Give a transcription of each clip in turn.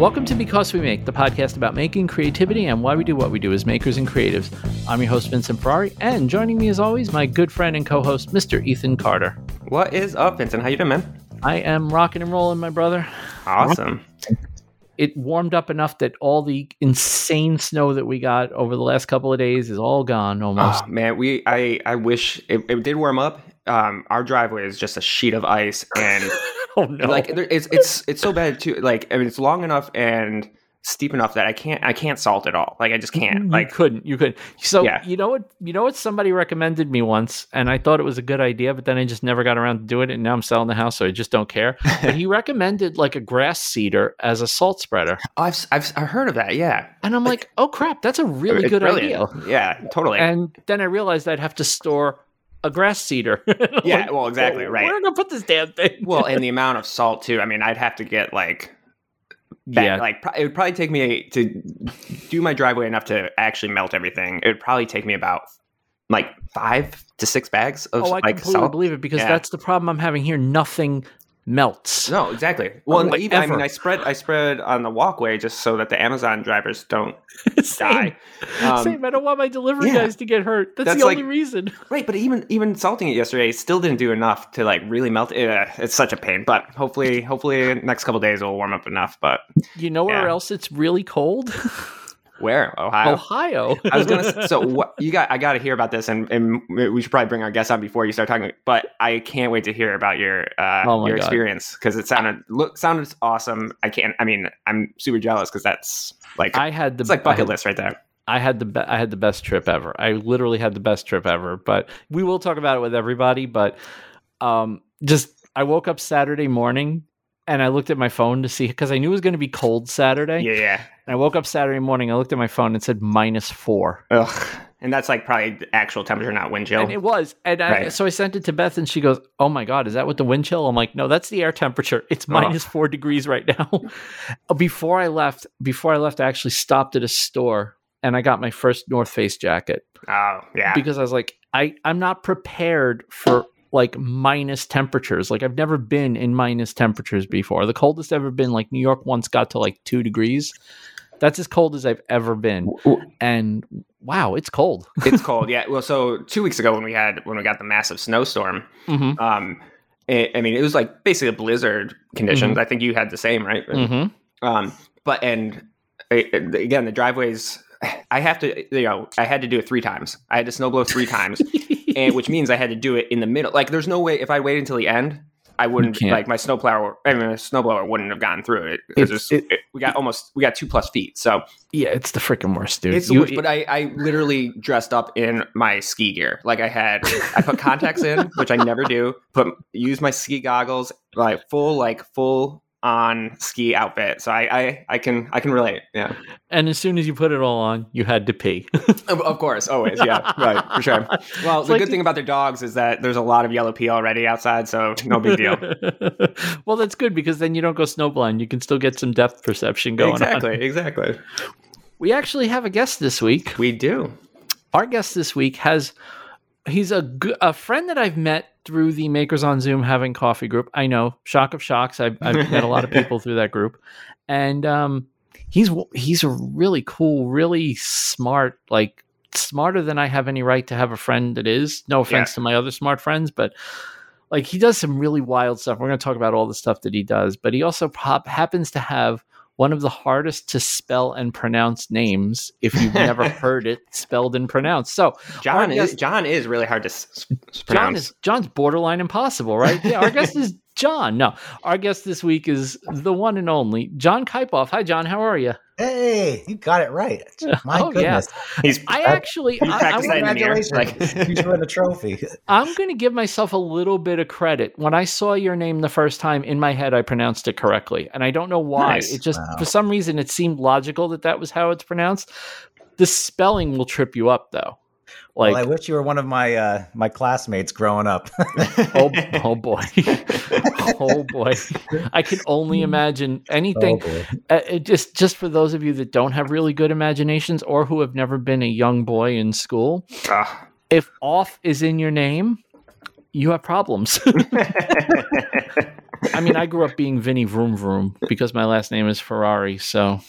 Welcome to Because We Make, the podcast about making, creativity, and why we do what we do as makers and creatives. I'm your host, Vincent Ferrari, and joining me as always, my good friend and co-host, Mr. Ethan Carter. What is up, Vincent? How you doing, man? I am rocking and rolling, my brother. Awesome. It warmed up enough that all the insane snow that we got over the last couple of days is all gone almost. Oh, man, we I I wish it, it did warm up. Um, our driveway is just a sheet of ice, and oh no! like there- it's it's it's so bad too. Like I mean, it's long enough and steep enough that I can't I can't salt at all. Like I just can't. you Like couldn't you couldn't so Yeah. you know what you know what somebody recommended me once and i thought it was a good idea but then i just never got around to doing it and now i'm selling the house so i just don't care but he recommended like a grass seeder as a salt spreader oh, I've I've, I've heard of that. Yeah, and i'm like oh crap that's a really good brilliant. idea Yeah, totally. and then i realized i'd have to store a grass seeder Yeah, Like, well, exactly, right. where am i gonna put this damn thing well, and the amount of salt too. I mean, I'd have to get like. That, Yeah. like it would probably take me to do my driveway enough to actually melt everything. It would probably take me about like five to six bags of oh i like completely salt. believe it because Yeah. that's the problem i'm having here nothing melts No, exactly. Well, like even, I mean. I spread I spread on the walkway just so that the Amazon drivers don't Same. die. Um, Same. I don't want my delivery yeah. guys to get hurt. That's, That's the only reason. Right, but even even salting it yesterday still didn't do enough to like really melt it. Uh, It's such a pain, but hopefully, hopefully, next couple days it'll warm up enough. But You know where Yeah. else it's really cold? where Ohio? Ohio. I was gonna. So what you got? I got to hear about this, and, and we should probably bring our guest on before you start talking. But I can't wait to hear about your uh, Oh your God. experience because it sounded look sounded awesome. I can't. I mean, I'm super jealous because that's like I had the it's like bucket had, list right there. I had the be- I had the best trip ever. I literally had the best trip ever. But we will talk about it with everybody. But um, just I woke up Saturday morning and I looked at my phone to see because I knew it was going to be cold Saturday. Yeah, yeah. I woke up Saturday morning. I looked at my phone and it said minus four. Ugh. And that's like probably the actual temperature, not wind chill. And it was. And I, Right. so I sent it to Beth and she goes, Oh my God, is that what the wind chill? I'm like, No, that's the air temperature. It's Oh. minus four degrees right now. before I left, before I left, I actually stopped at a store and I got my first North Face jacket oh, yeah. because I was like, I, I'm not prepared for like minus temperatures. Like I've never been in minus temperatures before. The coldest I've ever been like New York once got to like two degrees. That's as cold as I've ever been. And wow, it's cold. it's cold. Yeah. Well, so two weeks ago when we had when we got the massive snowstorm, hmm um, it, I mean, it was like basically a blizzard conditions. I think you had the same, right? hmm Um, but and uh, again, the driveways. I have to, you know, I had to do it three times. I had to snowblow three times, and which means I had to do it in the middle. Like, there's no way if I waited until the end, I wouldn't like my snowplower. I mean, my snowblower wouldn't have gotten through it. It's- it- we got almost we got two plus feet. So Yeah, it's the freaking worst, dude. It's the worst, but I, I literally dressed up in my ski gear. Like I had, I put contacts in, which I never do. Put use my ski goggles, like full, like full on ski outfit. So I, I, I can, I can relate. Yeah, and as soon as you put it all on, you had to pee. of, of course, always. Yeah, right, for sure. Well, It's the like good thing about their dogs is that there's a lot of yellow pee already outside, so no big deal. well, that's good because then you don't go snowblind. You can still get some depth perception going exactly, on. exactly. We actually have a guest this week. We do. Our guest this week has he's a a friend that I've met through the Makers on Zoom having coffee group. I know, shock of shocks. I've, I've met a lot of people through that group, and um, he's he's a really cool, really smart, like smarter than I have any right to have a friend that is. No offense Yeah. to my other smart friends, but like he does some really wild stuff. We're going to talk about all the stuff that he does, but he also pop, happens to have one of the hardest to spell and pronounce names if you've never heard it spelled and pronounced. So John is John is really hard to s- s- John pronounce. is John's borderline impossible, right? Yeah, our guest is John. No, our guest this week is the one and only John Kipoff. Hi, John. How are you? Hey, you got it right. My Oh, yeah. goodness. He's I actually, You I, practiced I'm, that in the mirror, Congratulations. like- you should win a trophy. I'm going to give myself a little bit of credit. When I saw your name the first time in my head, I pronounced it correctly, and I don't know why. Nice. It just Wow. for some reason it seemed logical that that was how it's pronounced. The spelling will trip you up, though. Like, well, I wish you were one of my uh, my classmates growing up. oh, oh boy, oh boy, I can only imagine anything. Oh, uh, just just for those of you that don't have really good imaginations or who have never been a young boy in school Ugh. if off is in your name you have problems. I mean, I grew up being Vinny Vroom Vroom because my last name is Ferrari. So,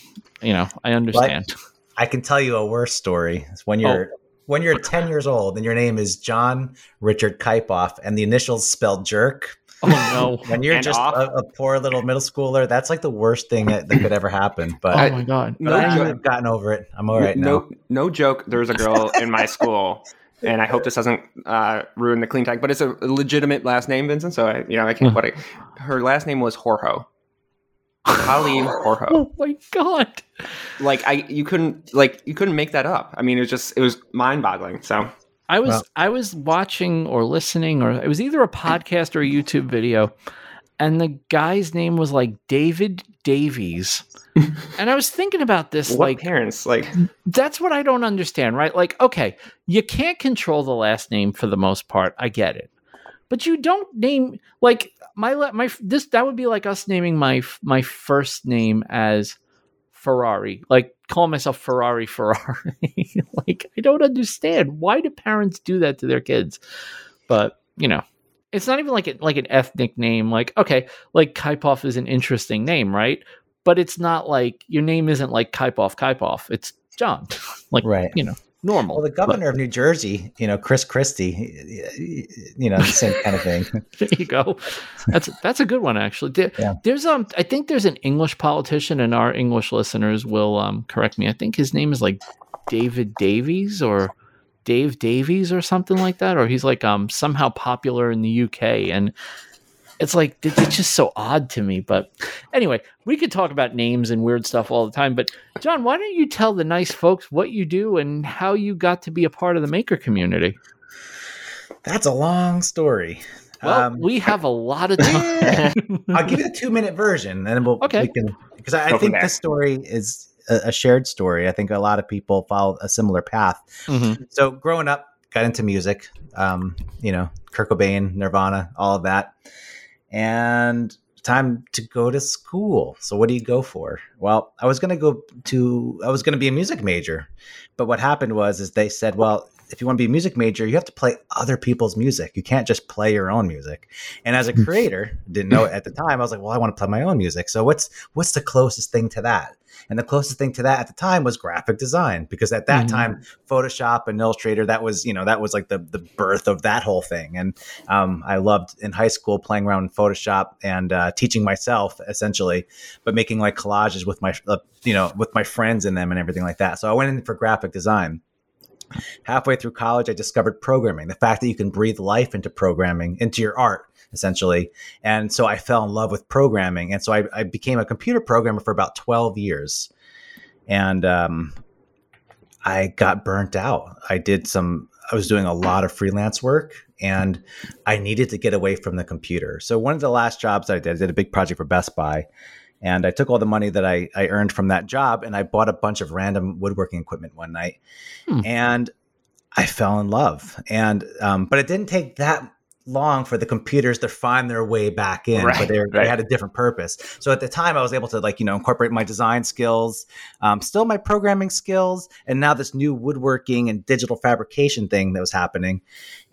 you know, I understand. I can tell you a worse story. It's when you're when you're 10 years old and your name is John Richard Kipoff and the initials spelled jerk. Oh no! When you're And just a, a poor little middle schooler, that's like the worst thing that, that could ever happen. But, Oh my god! No I, joke. have gotten over it. I'm all right now. no, no joke. There was a girl in my school, and I hope this doesn't uh, ruin the clean tag, but it's a legitimate last name, Vincent. So I, you know, I can't. put it. her last name was Horho. Colleen Horho. Oh my god! Like I, you couldn't like you couldn't make that up. I mean, it was just it was mind boggling. So I was Well- I was watching or listening, or it was either a podcast or a YouTube video, and the guy's name was like David Davies, and I was thinking about this, what like parents like that's what I don't understand, right? Like, okay, you can't control the last name for the most part. I get it, but you don't name like my my this that would be like us naming my my first name as Ferrari, like call myself Ferrari Ferrari. like, I don't understand why do parents do that to their kids, but you know. It's not even like it like an ethnic name. Like, okay, like Kaipov is an interesting name, right? But it's not like your name isn't like Kaipov Kaipov. It's John. like Right. you know, normal. Well, the governor of New Jersey, you know, Chris Christie, you know, the same kind of thing. there you go. That's that's a good one actually. There- Yeah. There's um I think there's an English politician and our English listeners will um correct me. I think his name is like David Davies or Dave Davies or something like that or he's like um somehow popular in the UK and it's like it's just so odd to me but anyway we could talk about names and weird stuff all the time but john why don't you tell the nice folks what you do and how you got to be a part of the maker community That's a long story. well Um, we have a lot of time I'll give you the two minute version, and then we'll Okay. we can because I, I think this story is a, a shared story. I think a lot of people follow a similar path. Mhm. So growing up, got into music. Um, you know, Kurt Cobain, Nirvana, all of that, and time to go to school. So what do you go for? Well, I was going to go to I was going to be a music major, but what happened was is they said, well, if you want to be a music major, you have to play other people's music. You can't just play your own music. And as a creator, didn't know it at the time. I was like, well, I want to play my own music. So what's what's the closest thing to that? And the closest thing to that at the time was graphic design because at that Mhm. time, Photoshop and Illustrator, that was you know that was like the the birth of that whole thing. And um, I loved in high school playing around in Photoshop and uh, teaching myself essentially, but making like collages with my uh, you know with my friends in them and everything like that. So I went in for graphic design halfway through college, I discovered programming, the fact that you can breathe life into programming, into your art, essentially. And so I fell in love with programming. And so I, I became a computer programmer for about 12 years. And um, I got burnt out. I did some, I was doing a lot of freelance work and I needed to get away from the computer. So one of the last jobs I did, I did a big project for Best Buy. And I took all the money that I, I earned from that job and I bought a bunch of random woodworking equipment one night. Hmm. And I fell in love. And, um, but it didn't take that long for the computers to find their way back in, Right, but they, they had a different purpose. So at the time, I was able to like you know incorporate my design skills, um, still my programming skills, and now this new woodworking and digital fabrication thing that was happening,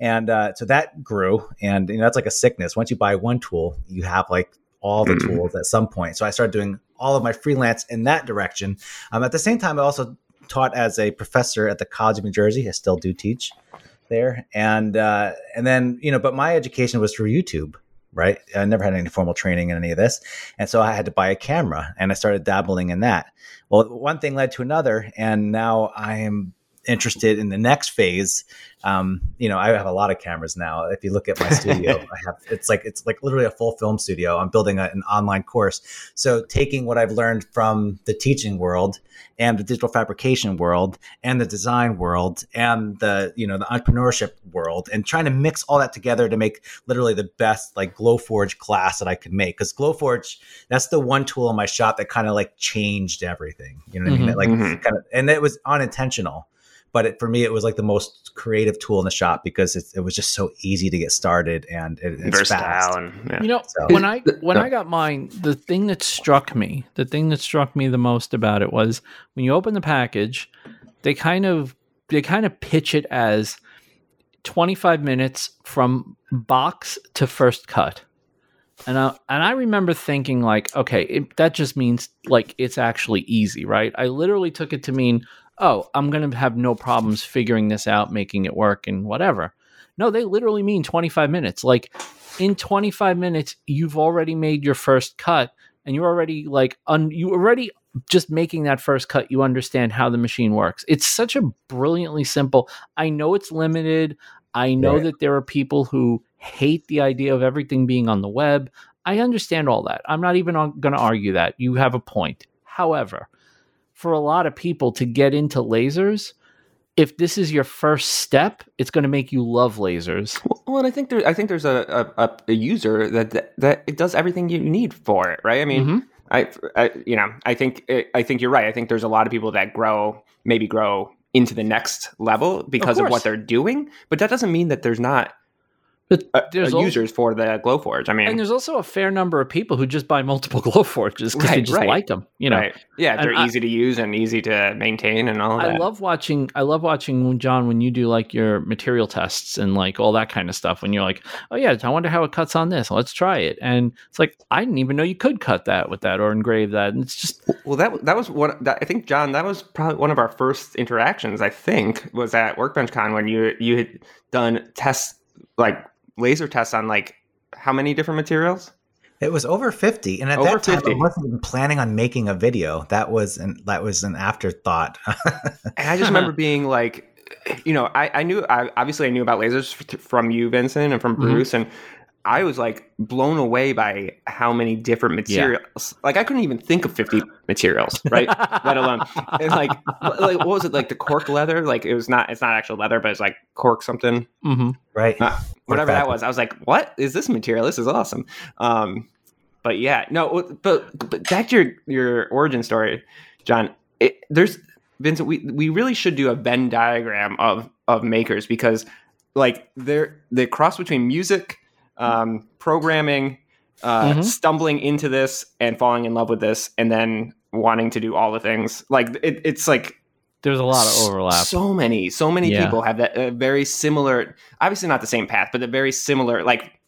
and uh, so that grew. And you know that's like a sickness. Once you buy one tool, you have like all the Mhm. tools at some point. So I started doing all of my freelance in that direction. Um, at the same time, I also taught as a professor at the College of New Jersey. I still do teach there, and uh, and then you know, but my education was through YouTube. Right, I never had any formal training in any of this, and so I had to buy a camera, and I started dabbling in that. Well, one thing led to another, and now I am interested in the next phase. Um, you know, I have a lot of cameras now. If you look at my studio, I have it's like it's like literally a full film studio. I'm building a, an online course. So taking what I've learned from the teaching world and the digital fabrication world and the design world and the you know the entrepreneurship world and trying to mix all that together to make literally the best like glowforge class that i could make because glowforge that's the one tool in my shop that kind of like changed everything you know what i mean Mhm. That, like Mhm. kind of and it was unintentional but it, for me it was like the most creative tool in the shop because it, it was just so easy to get started and it, it's versatile fast and yeah. You know, So- when I when No. I got mine, the thing that struck me, the thing that struck me the most about it was when you open the package, they kind of they kind of pitch it as 25 minutes from box to first cut. And I, and I remember thinking like, okay, it, that just means like it's actually easy, right? I literally took it to mean, oh, I'm going to have no problems figuring this out, making it work and whatever. No, they literally mean 25 minutes. Like in 25 minutes, you've already made your first cut and you're already like un, you already just making that first cut, you understand how the machine works. It's such a brilliantly simple. I know it's limited. I know Right. that there are people who hate the idea of everything being on the web. I understand all that. I'm not even going to argue that. You have a point. However, for a lot of people to get into lasers, if this is your first step, it's going to make you love lasers. Well, and I think there, I think there's a, a, a- user that, that that it does everything you need for it, right? I mean, Mhm. I, I, you know, I think I think you're right. I think there's a lot of people that grow, maybe grow into the next level because of, course. what they're doing, but that doesn't mean that there's not But there's uh, al- users for the Glowforge. I mean, and there's also a fair number of people who just buy multiple Glowforges because they just right. like them. You know, right? Yeah, and they're I- easy to use and easy to maintain and all of that. I love watching. I love watching John when you do like your material tests and like all that kind of stuff. When you're like, oh yeah, I wonder how it cuts on this. Let's try it. And it's like I didn't even know you could cut that with that or engrave that. And it's just Well, that that was one. That, I think John, that was probably one of our first interactions. I think was at Workbench Con when you you had done tests like laser tests on like how many different materials? It was over 50. And at Over that time, 50. I wasn't even planning on making a video. That was an, that was an afterthought. And I just remember being like, you know, I, I knew, I, obviously, I knew about lasers from you, Vincent, and from Mhm. Bruce, and I was like blown away by how many different materials. Like, I couldn't even think of fifty materials, right? Let alone, and like, like, what was it like the cork leather? Like, it was not, it's not actual leather, but it's like cork something. Mhm. right. Uh, whatever that was. I was like, "What is this material? This is awesome." Um, but yeah, no, but but back to your your origin story, John. It, there's Vincent. We we really should do a Venn diagram of of makers because like they're the cross between music, um, programming, uh, Mhm. stumbling into this and falling in love with this, and then wanting to do all the things. Like it, it's like There's a lot of overlap. So many, so many Yeah. people have that uh, very similar, obviously not the same path, but a very similar like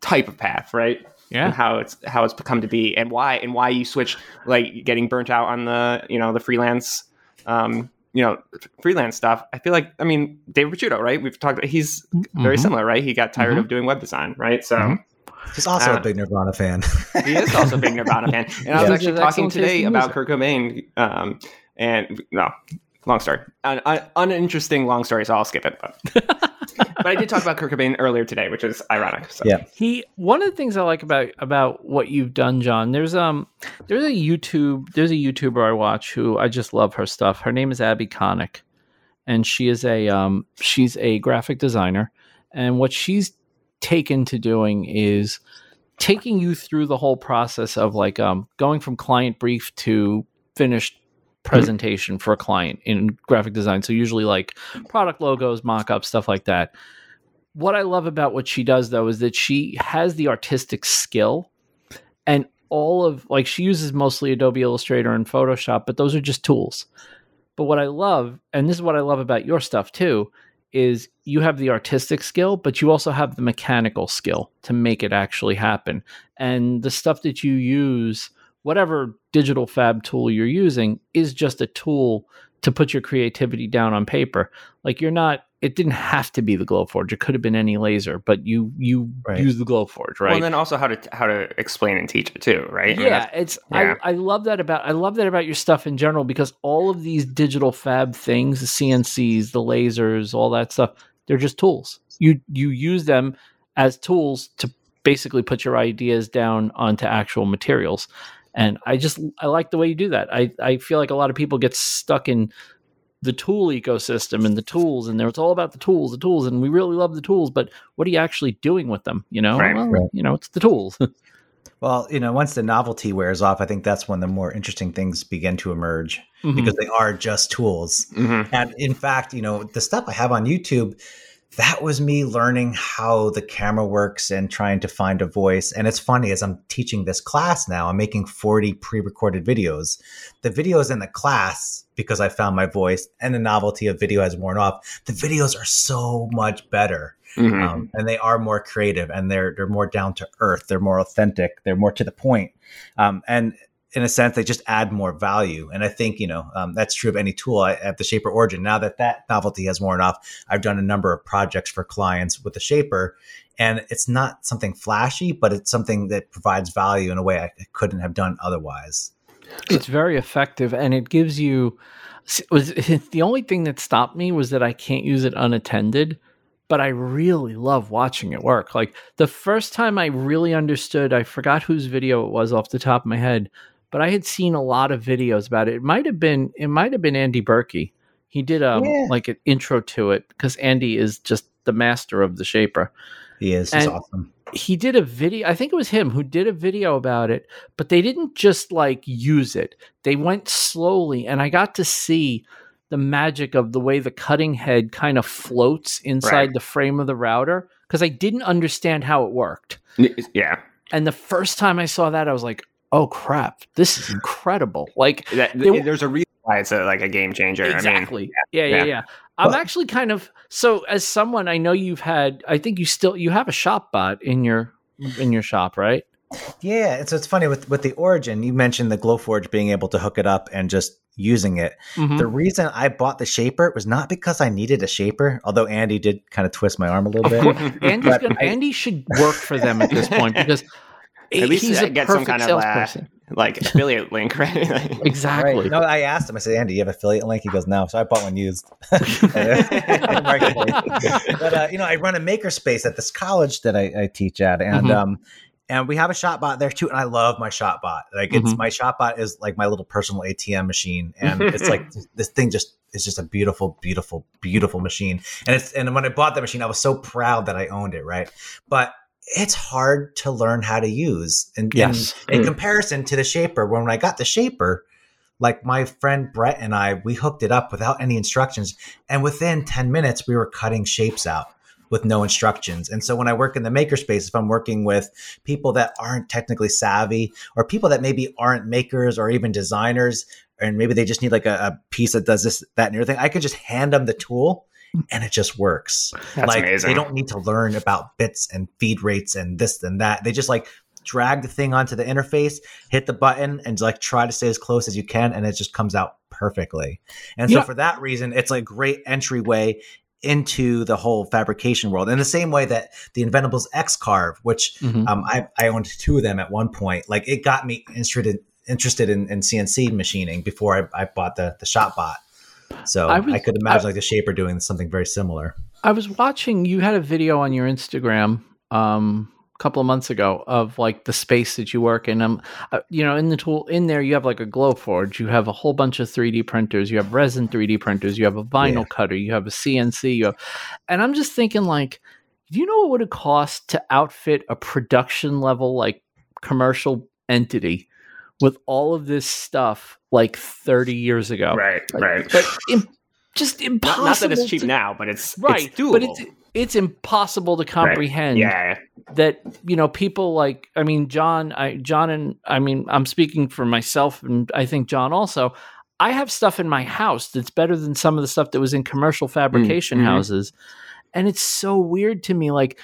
type of path, right? And yeah. how it's how it's become to be, and why and why you switch like getting burnt out on the you know the freelance, um, you know freelance stuff. I feel like I mean David Picciuto, right? We've talked. He's very Mhm. similar, right? He got tired Mhm. of doing web design, right? So. Mhm. He's also Uh, a big Nirvana fan. He is also a big Nirvana fan. And I was actually talking today about music. Kurt Cobain. Um, and no, long story. Un- un- uninteresting long story, so I'll skip it. But, but I did talk about Kurt Cobain earlier today, which is ironic. So. Yeah. He one of the things I like about about what you've done, John. There's um there's a YouTube there's a YouTuber I watch who I just love her stuff. Her name is Abby Connick, and she is a um she's a graphic designer, and what she's taken to doing is taking you through the whole process of like um going from client brief to finished Mm-hmm. presentation for a client in graphic design. So usually like product logos, mock-ups, stuff like that what I love about what she does though is that she has the artistic skill and all of like she uses mostly Adobe Illustrator and Photoshop, but those are just tools. But what I love, and this is what I love about your stuff too, is you have the artistic skill, but you also have the mechanical skill to make it actually happen. And the stuff that you use, whatever digital fab tool you're using, is just a tool to put your creativity down on paper. Like you're not it didn't have to be the Glowforge. It could have been any laser, but you you Right. use the Glowforge, right? Well, and then also how to how to explain and teach it too, right? I mean, yeah, it's yeah. I, I love that about I love that about your stuff in general because all of these digital fab things, the CNCs, the lasers, all that stuff, they're just tools. You you use them as tools to basically put your ideas down onto actual materials. And I just I like the way you do that. I, I feel like a lot of people get stuck in the tool ecosystem and the tools and there it's all about the tools, the tools, and we really love the tools, but what are you actually doing with them? You know? Right, Well, right. you know, it's the tools. Well, you know, once the novelty wears off, I think that's when the more interesting things begin to emerge Mhm. because they are just tools. Mhm. And in fact, you know, the stuff I have on YouTube, that was me learning how the camera works and trying to find a voice. And it's funny as I'm teaching this class now, I'm making 40 pre-recorded videos. The videos in the class, because I found my voice and the novelty of video has worn off, the videos are so much better. Mhm. Um, and they are more creative and they're they're more down to earth. They're more authentic. They're more to the point. Um, and in a sense, they just add more value. And I think you know um, that's true of any tool I, at the Shaper Origin. Now that that novelty has worn off, I've done a number of projects for clients with the Shaper, and it's not something flashy, but it's something that provides value in a way I couldn't have done otherwise. It's very effective, and it gives you. Was the only thing that stopped me was that I can't use it unattended, but I really love watching it work. Like the first time I really understood, I forgot whose video it was off the top of my head, but I had seen a lot of videos about it. It might have been it might have been Andy Birkey. He did um Yeah. like an intro to it because Andy is just the master of the shaper He is he's awesome. he did a video i think it was him who did a video about it but they didn't just like use it they went slowly and i got to see the magic of the way the cutting head kind of floats inside Right. the frame of the router because i didn't understand how it worked Yeah, and the first time i saw that i was like oh crap this is incredible like that, They- there's a reason why it's a, like a game changer. I mean, exactly yeah yeah yeah. yeah, i'm Well- actually kind of so as someone i know you've had i think you still you have a ShopBot in your in your shop right Yeah, and so it's funny with with the origin. You mentioned the Glowforge being able to hook it up and just using it. Mhm. The reason I bought the shaper was not because I needed a shaper, although Andy did kind of twist my arm a little bit. Andy's gonna, I- Andy should work for them at this point because At least he's I a get some kind of, uh, like affiliate link, right? Exactly. Right. No, I asked him. I said, Andy, you have affiliate link? He goes, no. So I bought one used. But uh, you know, I run a makerspace at this college that I, I teach at, and Mhm. um, and we have a ShopBot there too. And I love my ShopBot. Like it's Mhm. my ShopBot is like my little personal ATM machine, and it's like this thing just it's just a beautiful, beautiful, beautiful machine. And it's and when I bought that machine, I was so proud that I owned it. Right, but it's hard to learn how to use. And, Yes. and in mm. comparison to the shaper, when I got the shaper, like my friend Brett and I, we hooked it up without any instructions. And within 10 minutes, we were cutting shapes out with no instructions. And so when I work in the makerspace, if I'm working with people that aren't technically savvy or people that maybe aren't makers or even designers, and maybe they just need like a, a piece that does this, that, and everything, I could just hand them the tool and it just works. That's like amazing. they don't need to learn about bits and feed rates and this and that. They just like drag the thing onto the interface, hit the button, and like try to stay as close as you can, and it just comes out perfectly. And so for that reason, it's a great entryway into the whole fabrication world. In the same way that the Inventables X Carve, which Mhm. um, I, I owned two of them at one point, like it got me interested interested in, in CNC machining before I, I bought the the ShopBot. So I I, could imagine like the Shaper doing something very similar. I was watching. You had a video on your Instagram um, a couple of months ago of like the space that you work in. Um, uh, you know, in the tool in there, you have like a Glowforge. You have a whole bunch of 3D printers. You have resin 3D printers. You have a vinyl Yeah. cutter. You have a CNC. You have, and I'm just thinking like, do you know what would it cost to outfit a production level like commercial entity with all of this stuff like 30 years ago? right, right. But im- just Not, impossible. not that it's cheap to- now, but it's right It's doable. but it's it's impossible to comprehend yeah, that you know people like i mean john i john and i mean i'm speaking for myself and i think john also i have stuff in my house that's better than some of the stuff that was in commercial fabrication mhm. houses and it's so weird to me like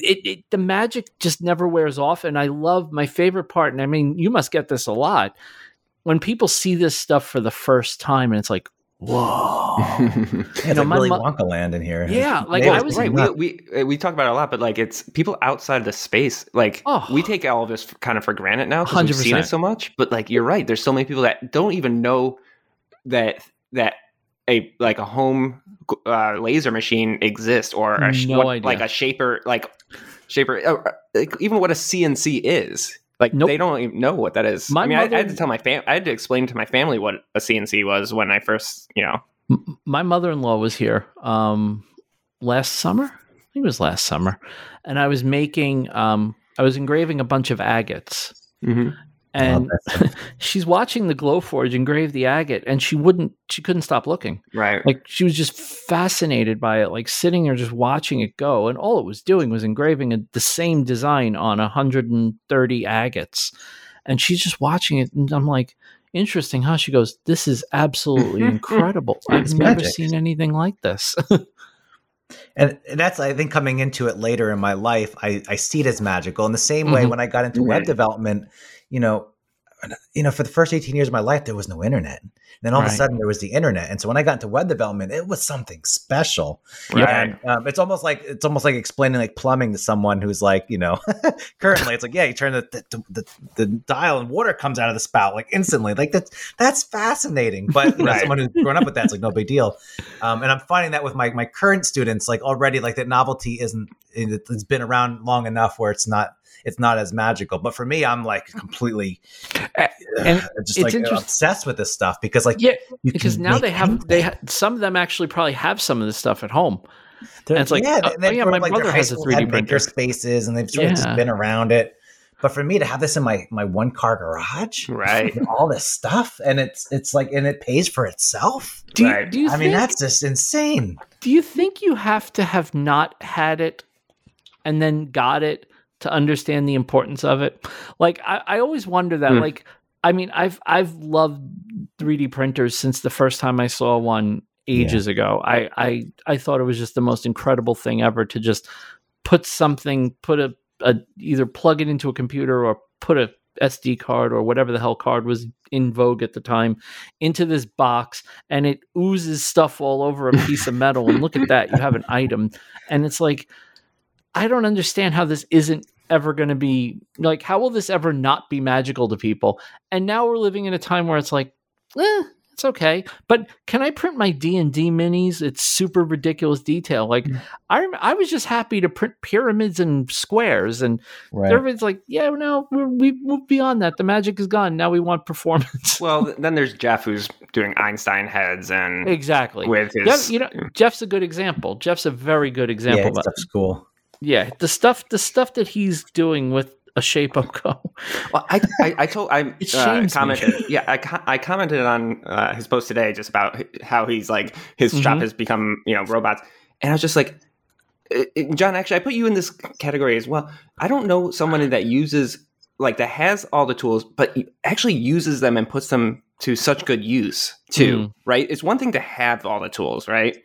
it, it the magic just never wears off and i love my favorite part and i mean you must get this a lot when people see this stuff for the first time and it's like whoa Yeah, it's know, like my Willy mo- Wonka land in here. Yeah, like, Maybe I was right. We, we uh, we talk about it a lot, but like it's people outside of the space. Like Oh. we take all of this kind of for granted now because we've seen it so much. But like you're right, there's so many people that don't even know that that a like a home uh, laser machine exists or a, No what- idea. like a shaper like shaper uh, like even what a CNC is. Like Nope. they don't even know what that is. My I mean, I, I had to tell my fam. I had to explain to my family what a CNC was when I first, you know. M- my mother-in-law was here um last summer i think it was last summer and i was making um i was engraving a bunch of agates and that's- she's watching the Glowforge engrave the agate, and she wouldn't, she couldn't stop looking. Right. Like she was just fascinated by it, like sitting there just watching it go, and all it was doing was engraving a, the same design on 130 agates, and she's just watching it, and I'm like, interesting, huh? She goes, "This is absolutely incredible. I've It's never magic. seen anything like this." and and that's I think coming into it later in my life, I I see it as magical. In the same way, Mhm. when I got into web Mhm. development, you know, you know, for the first eighteen years of my life, there was no internet. then all of a sudden, there was the internet, and so when I got into web development, it was something special. Right. And um, it's almost like it's almost like explaining like plumbing to someone who's like, you know, currently it's like, yeah, you turn the the, the the dial and water comes out of the spout like instantly. Like that's that's fascinating. But you know, Right. someone who's grown up with that's like no big deal. Um, and I'm finding that with my my current students, like already, like that novelty isn't it's been around long enough where it's not it's not as magical. But for me, I'm like completely and uh, just it's like interest- obsessed with this stuff because like yeah, you because now they have anything. they ha- some of them actually probably have some of this stuff at home. They're- And it's like, yeah, uh, they've oh, yeah, sort my like their brother has a 3D printer. maker spaces, and they've sort of just been around it. But for me to have this in my my one car garage, Right. all this stuff, and it's it's like and it pays for itself. Do you, Right. do you I mean, that's just insane. Do you think you have to have not had it and then got it to understand the importance of it? Like I, I always wonder that. Hmm. Like I mean, I've I've loved 3D printers since the first time I saw one ages ago. I, I I thought it was just the most incredible thing ever to just put something, put a, a either plug it into a computer or put a SD card or whatever the hell card was in vogue at the time into this box and it oozes stuff all over a piece of metal and look at that you have an item and it's like I don't understand how this isn't ever going to be like how will this ever not be magical to people? And now we're living in a time where it's like eh, it's okay. But can i print my d&d minis? It's super ridiculous detail. Like Mm. I, rem- I was just happy to print pyramids and squares and Right. everybody's like yeah no we're, we've moved beyond that. The magic is gone. Now we want performance. Well, then there's Jeff who's doing Einstein heads and exactly. with yeah, his. you know jeff's a good example. Jeff's a very good example it's of stuff's cool. Yeah the stuff the stuff that he's doing with a shape of go Well, I, I, I told I uh, shames me. commented. yeah, I, co- I commented on uh, his post today just about how he's like his shop Mhm. has become you know robots, and I was just like, uh, uh, John, actually, I put you in this category as well. I don't know someone that uses like that has all the tools, but actually uses them and puts them to such good use too. Mm. Right? It's one thing to have all the tools, right?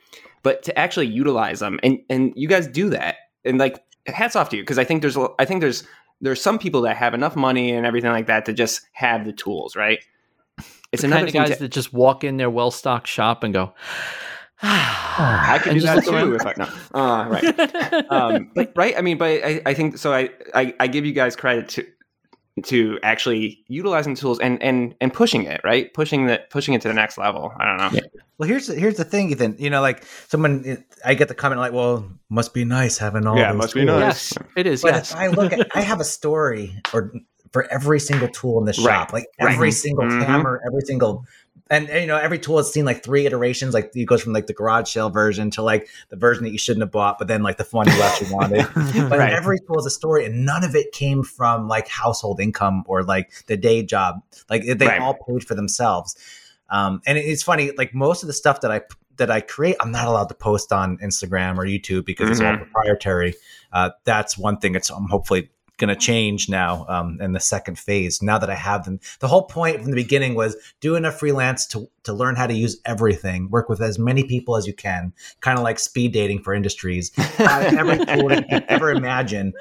But to actually utilize them, and and you guys do that, and like hats off to you because I think there's I think there's there's some people that have enough money and everything like that to just have the tools, right? It's the another kind of guys to, that just walk in their well-stocked shop and go I could and do that too if I no. Uh, right. um, but right, I mean, but I, I think so. I, I I give you guys credit to to actually utilizing the tools and and and pushing it right, pushing the pushing it to the next level. I don't know. Well, here's here's the thing, Ethan. You know, like someone, I get the comment like, "Well, must be nice having all Yeah, those must be tools." nice. yes it is But yes I look at, I have a story or for every single tool in the shop, like right. every single Mhm. hammer, every single, and, and, you know, every tool has seen like three iterations. Like it goes from like the garage sale version to like the version that you shouldn't have bought, but then like the one you actually wanted. But Right. every tool is a story, and none of it came from like household income or like the day job. Like they Right. all paid for themselves. Um, and it- it's funny, like most of the stuff that I that I create, I'm not allowed to post on Instagram or YouTube because it's all Mhm. proprietary. Uh, that's one thing. It's I'm hopefully going to change now um, in the second phase. Now that I have them, the whole point from the beginning was do enough freelance to to learn how to use everything. Work with as many people as you can, kind of like speed dating for industries. Every tool you could ever imagine.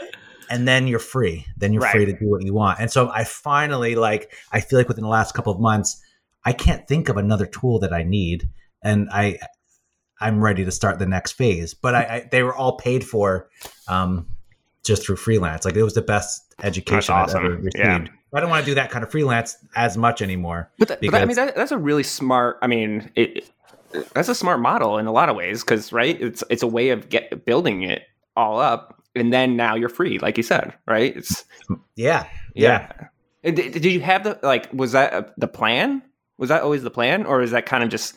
And then you're free. Then you're Right. free to do what you want. And so I finally like I feel like within the last couple of months, I can't think of another tool that I need, and I I'm ready to start the next phase. But I, I they were all paid for um, just through freelance. Like it was the best education That's I've ever received. Yeah. I don't want to do that kind of freelance as much anymore. But, that, but that- I mean, that, that's a really smart. I mean, it, it- that's a smart model in a lot of ways because right, it's it's a way of get building it all up, and then now you're free, like you said, right? It's Yeah, yeah. yeah. Did, did you have the like? Was that uh, the plan? Was that always the plan, or is that kind of just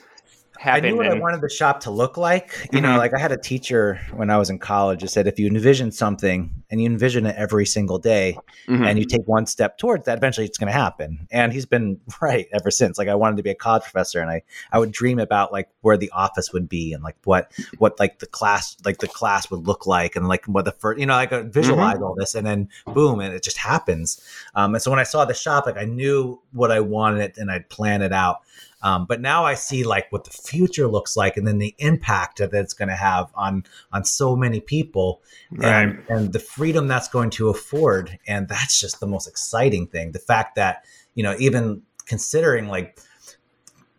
I knew what I wanted the shop to look like. You know, Mhm. like I had a teacher when I was in college who said if you envision something and you envision it every single day Mhm. and you take one step towards that eventually it's going to happen and he's been right ever since like i wanted to be a college professor and i i would dream about like where the office would be and like what what like the class like the class would look like and like what the first you know like I visualize all this and then boom and it just happens um and so when i saw the shop like i knew what i wanted and i'd plan it out um, but now I see like what the future looks like, and then the impact that it's going to have on on so many people, Right. and, and the freedom that's going to afford, and that's just the most exciting thing. The fact that you know, even considering like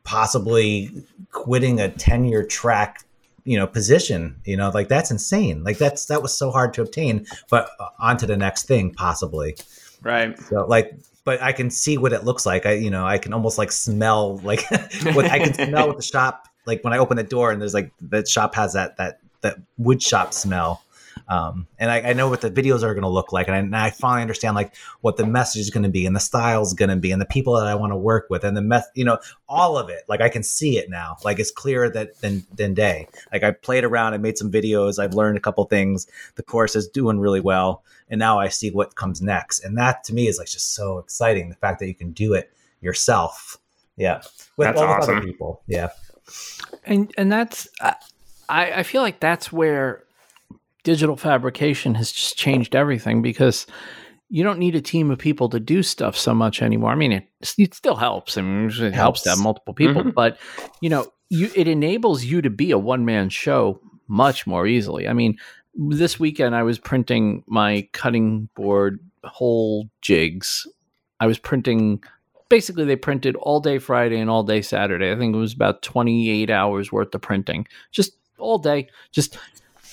possibly quitting a ten year track, you know, position, you know, like that's insane. Like that's that was so hard to obtain, but uh, on to the next thing possibly. Right. So like, but I can see what it looks like. I, you know, I can almost like smell like what I can smell with the shop. Like when I open the door and there's like the shop has that that that wood shop smell. Um, and I, I know what the videos are going to look like, and I, and I finally understand like what the message is going to be, and the style is going to be, and the people that I want to work with, and the meth, you know, all of it. Like I can see it now. Like it's clearer that than than day. Like I played around, I made some videos, I've learned a couple things. The course is doing really well, and now I see what comes next. And that to me is like just so exciting. The fact that you can do it yourself, yeah, with That's all with other people, yeah, and and that's I I feel like that's where digital fabrication has just changed everything because you don't need a team of people to do stuff so much anymore. I mean, it, it still helps. I mean, it helps to have multiple people, Mhm. but you know, you it enables you to be a one man show much more easily. I mean, this weekend I was printing my cutting board hole jigs. I was printing. Basically, they printed all day Friday and all day Saturday. I think it was about 28 hours worth of printing, just all day. Just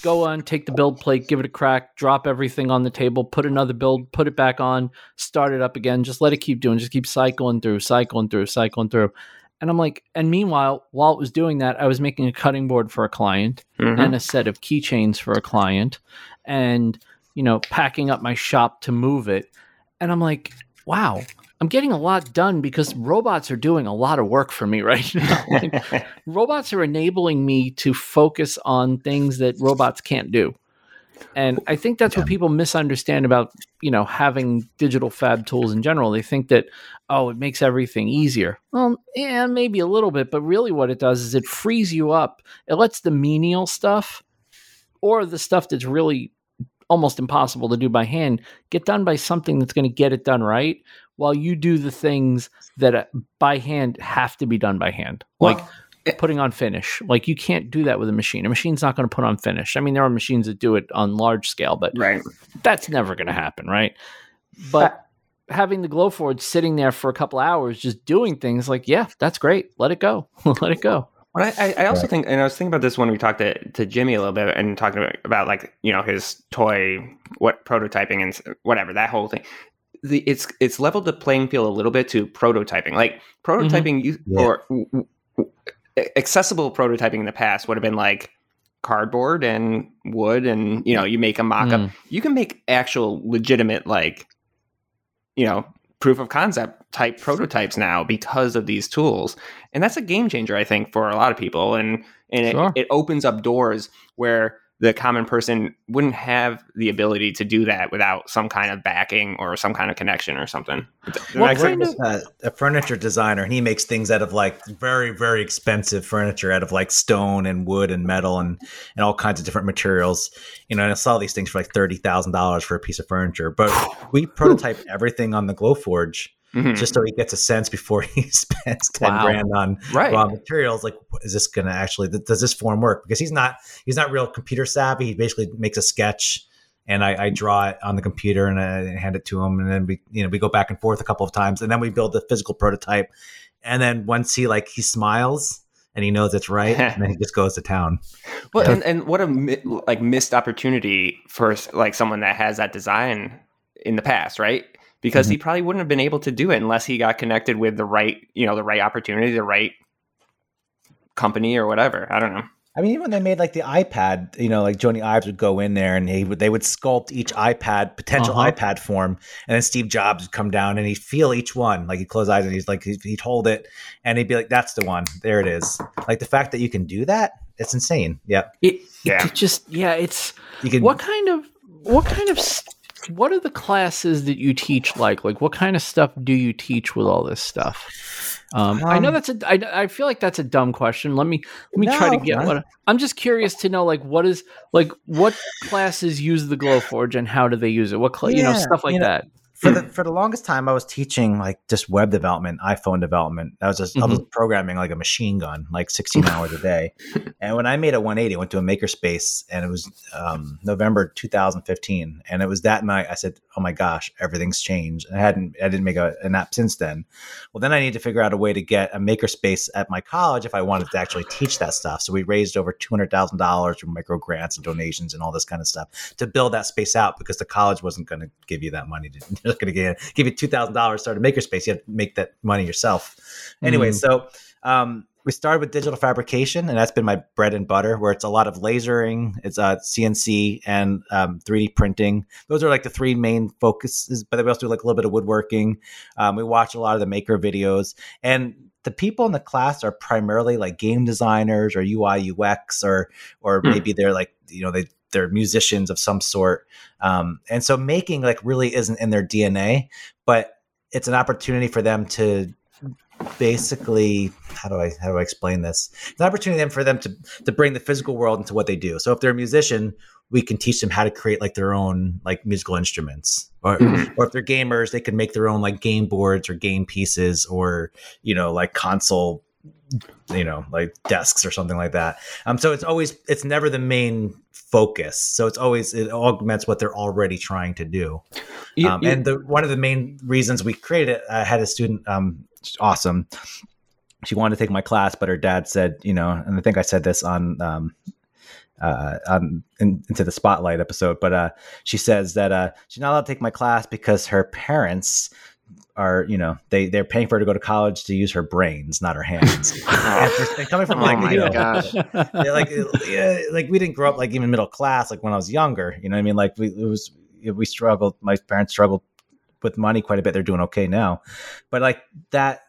go on, take the build plate, give it a crack, drop everything on the table, put another build, put it back on, start it up again. Just let it keep doing, just keep cycling through, cycling through, cycling through. And I'm like, and meanwhile, while it was doing that, I was making a cutting board for a client Mhm. and a set of keychains for a client and, you know, packing up my shop to move it. And I'm like, wow, I'm getting a lot done because robots are doing a lot of work for me right now. Like, robots are enabling me to focus on things that robots can't do. And I think that's what people misunderstand about, you know, having digital fab tools in general. They think that, oh, it makes everything easier. Well, yeah, maybe a little bit, but really what it does is it frees you up. It lets the menial stuff or the stuff that's really almost impossible to do by hand get done by something that's going to get it done right while you do the things that uh, by hand have to be done by hand. Like Well, it- putting on finish. Like you can't do that with a machine. A machine's not going to put on finish. I mean, there are machines that do it on large scale, but Right. that's never going to happen, right? But having the Glowforge sitting there for a couple hours just doing things like, yeah, that's great. Let it go. Let it go. Well, I, I also Right. think, and I was thinking about this when we talked to, to Jimmy a little bit and talking about, about like you know his toy, what prototyping and whatever that whole thing. The it's it's leveled the playing field a little bit to prototyping. Like prototyping, you Yeah. or w- w- accessible prototyping in the past would have been like cardboard and wood, and you know you make a mock up. Mm. You can make actual legitimate like you know proof of concept type prototypes now because of these tools and that's a game changer i think for a lot of people and and Sure. it, it opens up doors where the common person wouldn't have the ability to do that without some kind of backing or some kind of connection or something. What kind of- uh, a furniture designer and he makes things out of like very very expensive furniture out of like stone and wood and metal and and all kinds of different materials. You know and i saw these things for like $30000 for a piece of furniture. But we prototype everything on the glowforge Mhm. just so he gets a sense before he spends 10 Wow. grand on right. raw materials like is this gonna actually th- does this form work? Because he's not he's not real computer savvy. He basically makes a sketch and I, I draw it on the computer and I hand it to him and then we you know we go back and forth a couple of times and then we build the physical prototype. And then once he like he smiles and he knows it's right and then he just goes to town. Well and, and what a mi- like missed opportunity for like someone that has that design in the past right because Mm-hmm. he probably wouldn't have been able to do it unless he got connected with the right you know the right opportunity the right company or whatever i don't know I mean, even when they made like the iPad, you know, like Jony Ives would go in there and he would they would sculpt each iPad potential Uh-huh. iPad form, and then Steve Jobs would come down and he'd feel each one, like he'd close eyes and he's like he'd, he'd hold it and he'd be like, "That's the one, there it is." Like the fact that you can do that, it's insane. Yeah, It, Yeah. it just, yeah, it's you can. what kind of what kind of s- what are the classes that you teach like? Like, what kind of stuff do you teach with all this stuff? Um, I know Um, that's a. I, I feel like that's a dumb question. Let me let me try to get what I'm just curious to know. Like, what is like what classes use the Glowforge and how do they use it? What cla you know stuff like you know, that. For the for the longest time I was teaching like just web development, iPhone development. I was just I was programming like a machine gun, like 16 hours a day. And when I made a 180, I went to a makerspace and it was um, November 2015. And it was that night I said, Oh my gosh, everything's changed. I hadn't I didn't make a, an app since then. Well then I need to figure out a way to get a makerspace at my college if I wanted to actually teach that stuff. So we raised over two hundred thousand dollars from micro grants and donations and all this kind of stuff to build that space out because the college wasn't going to give you that money. To, not going to give you two thousand dollars to start a makerspace. You have to make that money yourself. Anyway, Mm. so um, we started with digital fabrication, and that's been my bread and butter. Where it's a lot of lasering, it's uh, CNC and um, 3D printing. Those are like the three main focuses. But then we also do like a little bit of woodworking. Um, we watch a lot of the maker videos, and the people in the class are primarily like game designers or UI UX or or Hmm. maybe they're like you know they they're musicians of some sort. Um, and so making like really isn't in their DNA, but it's an opportunity for them to basically how do I how do I explain this? It's an opportunity for them to to bring the physical world into what they do. So if they're a musician, we can teach them how to create like their own like musical instruments. Or Mhm. or if they're gamers, they can make their own like game boards or game pieces or you know like console you know like desks or something like that. Um so it's always it's never the main focus. So it's always it augments what they're already trying to do. You- um, you- and the one of the main reasons we created it i had a student um awesome. She wanted to take my class but her dad said you know and i think i said this on um uh, on in, into the spotlight episode, but uh, she says that uh, she's not allowed to take my class because her parents are, you know, they they're paying for her to go to college to use her brains, not her hands. and, for, and coming from Oh like, my you know, gosh. like yeah, like we didn't grow up like even middle class like when I was younger. You know, what I mean, like we it was we struggled. My parents struggled with money quite a bit. They're doing okay now, but like that.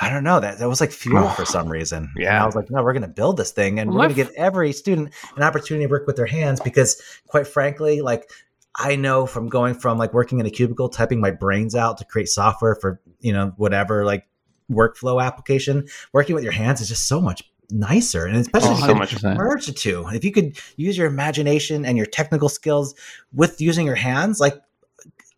I don't know that that was like fuel for some reason. And Yeah. I was like, no, we're going to build this thing, and Well, we're going to give every student an opportunity to work with their hands because, quite frankly, like I know from going from like working in a cubicle, typing my brains out to create software for you know whatever like workflow application, working with your hands is just so much nicer, and especially Oh, if you so much. merge the two. If you could use your imagination and your technical skills with using your hands, like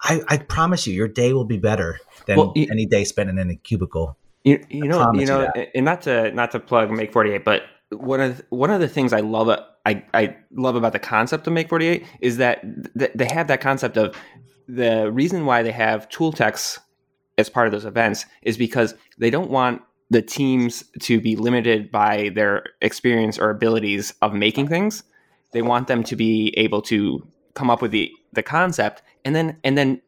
I, I promise you, your day will be better than Well, you- any day spent in a cubicle. You, you know, you you know, and not to not to plug Make Forty Eight, but one of one of the things I love I I love about the concept of Make Forty Eight is that th- they have that concept of the reason why they have tool techs as part of those events is because they don't want the teams to be limited by their experience or abilities of making things. They want them to be able to come up with the the concept and then and then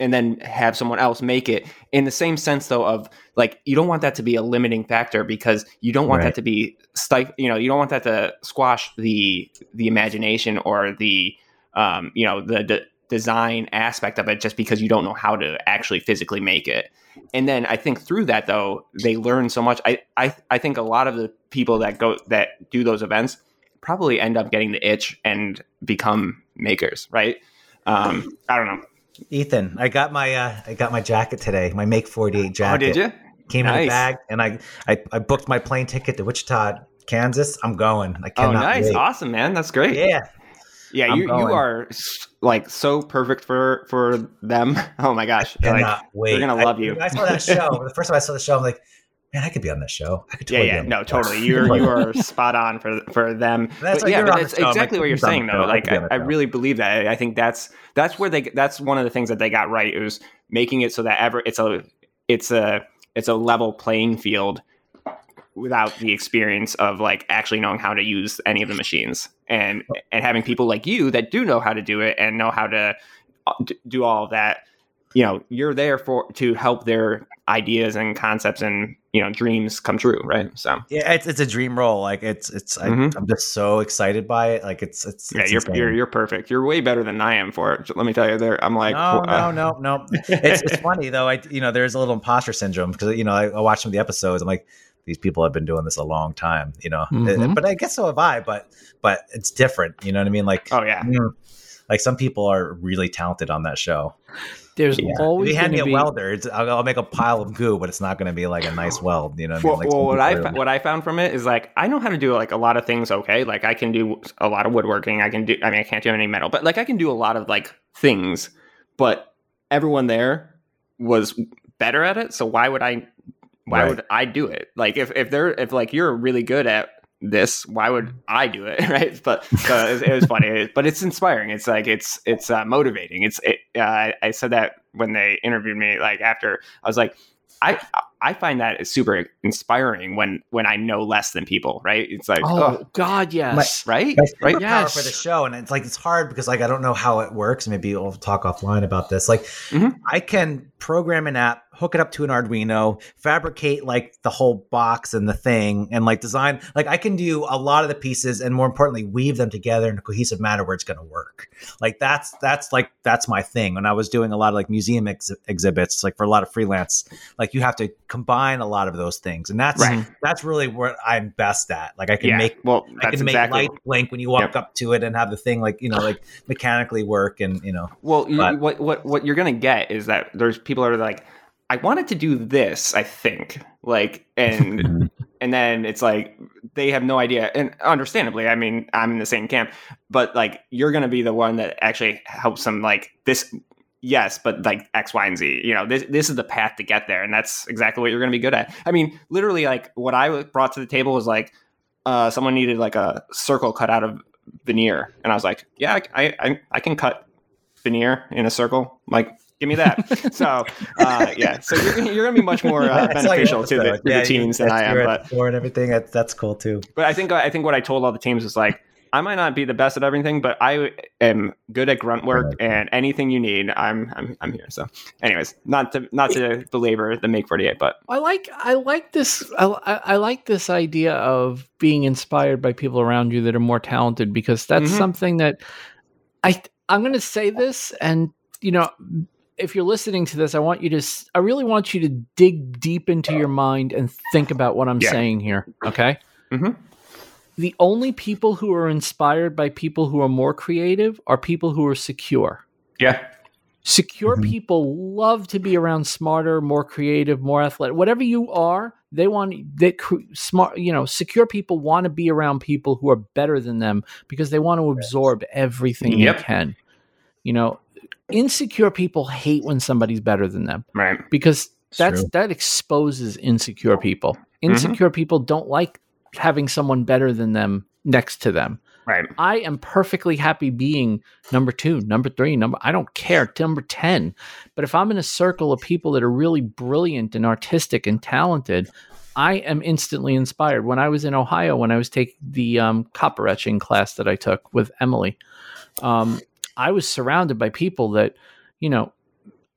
and then have someone else make it. In the same sense though of like you don't want that to be a limiting factor because you don't want Right. that to be stif- you know you don't want that to squash the the imagination or the um you know the, the design aspect of it just because you don't know how to actually physically make it. And then i think through that though they learn so much. I i, I think a lot of the people that go that do those events probably end up getting the itch and become makers right? Um i don't know Ethan, I got my uh, I got my jacket today. My Make Forty Eight jacket. oh did you Came in a bag, and I, I I booked my plane ticket to Wichita, Kansas. I'm going. I cannot. Oh, cannot nice! wait. Awesome, man. That's great. Yeah, yeah. I'm You you are like so perfect for for them. Oh my gosh! Like, cannot wait. They're gonna I- love you. I saw that show. the first time I saw the show, I'm like, man, I could be on that show. I could yeah, totally. yeah. be No, totally. You're you are spot on for for them. That's But yeah, but on the that's like, exactly what you're he's on the saying though. I Like I, I really believe that. I think that's that's where they that's one of the things that they got right. It was making it so that ever it's a it's a it's a level playing field without the experience of like actually knowing how to use any of the machines and and having people like you that do know how to do it and know how to uh, do all of that you know you're there for to help their ideas and concepts and you know dreams come true right so Yeah, it's it's a dream role. Like it's it's I, Mhm. I'm just so excited by it. Like it's it's, yeah it's you're, insane. you're you're perfect you're way better than i am for it let me tell you there i'm like no, uh, no, no, no. It's it's funny though. I you know there's a little imposter syndrome because you know I, I watch some of the episodes. I'm like these people have been doing this a long time. You know, Mhm. but I guess so have I. But but it's different. You know what I mean? Like oh yeah mm, Like some people are really talented on that show. There's Yeah. always if you hand me a be. welder, it's, I'll, I'll make a pile of goo, but it's not going to be like a nice weld. You know, what I Well, mean? Like well what I people fo- are- what I found from it is like I know how to do like a lot of things. Okay, like I can do a lot of woodworking. I can do. I mean, I can't do any metal, but like I can do a lot of like things. But everyone there was better at it. So why would I? Why Right. would I do it? Like if if they're if like you're really good at this, why would I do it? Right? But so it, was, it was funny, but it's inspiring. It's like it's it's uh, motivating. It's it, uh, I, I said that when they interviewed me. Like after I was like, I I find that is super inspiring when when I know less than people. Right? It's like Oh oh, God, yes. right, my right. superpower Yes. for the show, and it's like it's hard because like I don't know how it works. Maybe we'll talk offline about this. Like Mhm. I can program an app, hook it up to an Arduino, fabricate like the whole box and the thing, and like design. Like I can do a lot of the pieces, and more importantly, weave them together in a cohesive manner where it's going to work. Like that's that's like that's my thing. When I was doing a lot of like museum ex- exhibits, like for a lot of freelance, like you have to combine a lot of those things, and that's Right. that's really what I'm best at. Like I can yeah. make well, I can make exactly. lights blink when you walk up to it and have the thing like you know like mechanically work and you know Well, you, what what what you're gonna get is that there's people that are like, I wanted to do this, I think, like, and mhm. and then it's like they have no idea, and understandably, I mean, I'm in the same camp, but like you're gonna be the one that actually helps them, like this. Yes, but like X, Y, and Z. You know, this this is the path to get there, and that's exactly what you're going to be good at. I mean, literally, like what I brought to the table was like, uh, someone needed like a circle cut out of veneer, and I was like, yeah, I I, I can cut veneer in a circle. Like, give me that. so, uh, yeah. So you're, you're going to be much more uh, That's like- beneficial to the, the Yeah, you- teams than I am. But and everything that's, that's cool too but I think I think what I told all the teams was like, I might not be the best at everything, but I am good at grunt work, and anything you need, I'm I'm I'm here. So, anyways, not to not to belabor the Make 48, but I like I like this I, I like this idea of being inspired by people around you that are more talented because that's Mhm. something that I I'm going to say this and you know if you're listening to this I want you to I really want you to dig deep into your mind and think about what I'm Yeah. saying here okay Mhm. The only people who are inspired by people who are more creative are people who are secure yeah, Secure Mhm. people love to be around smarter, more creative, more athletic. Whatever you are, they want they smart. You know, secure people want to be around people who are better than them because they want to absorb everything Yep. they can. You know, insecure people hate when somebody's better than them right, because It's that's true. that exposes insecure people. Insecure people don't like having someone better than them next to them. right, I am perfectly happy being number two, number three, number I don't care, number 10. But if I'm in a circle of people that are really brilliant and artistic and talented, I am instantly inspired. When I was in Ohio, when I was taking the um, copper etching class that I took with Emily, um, I was surrounded by people that, you know,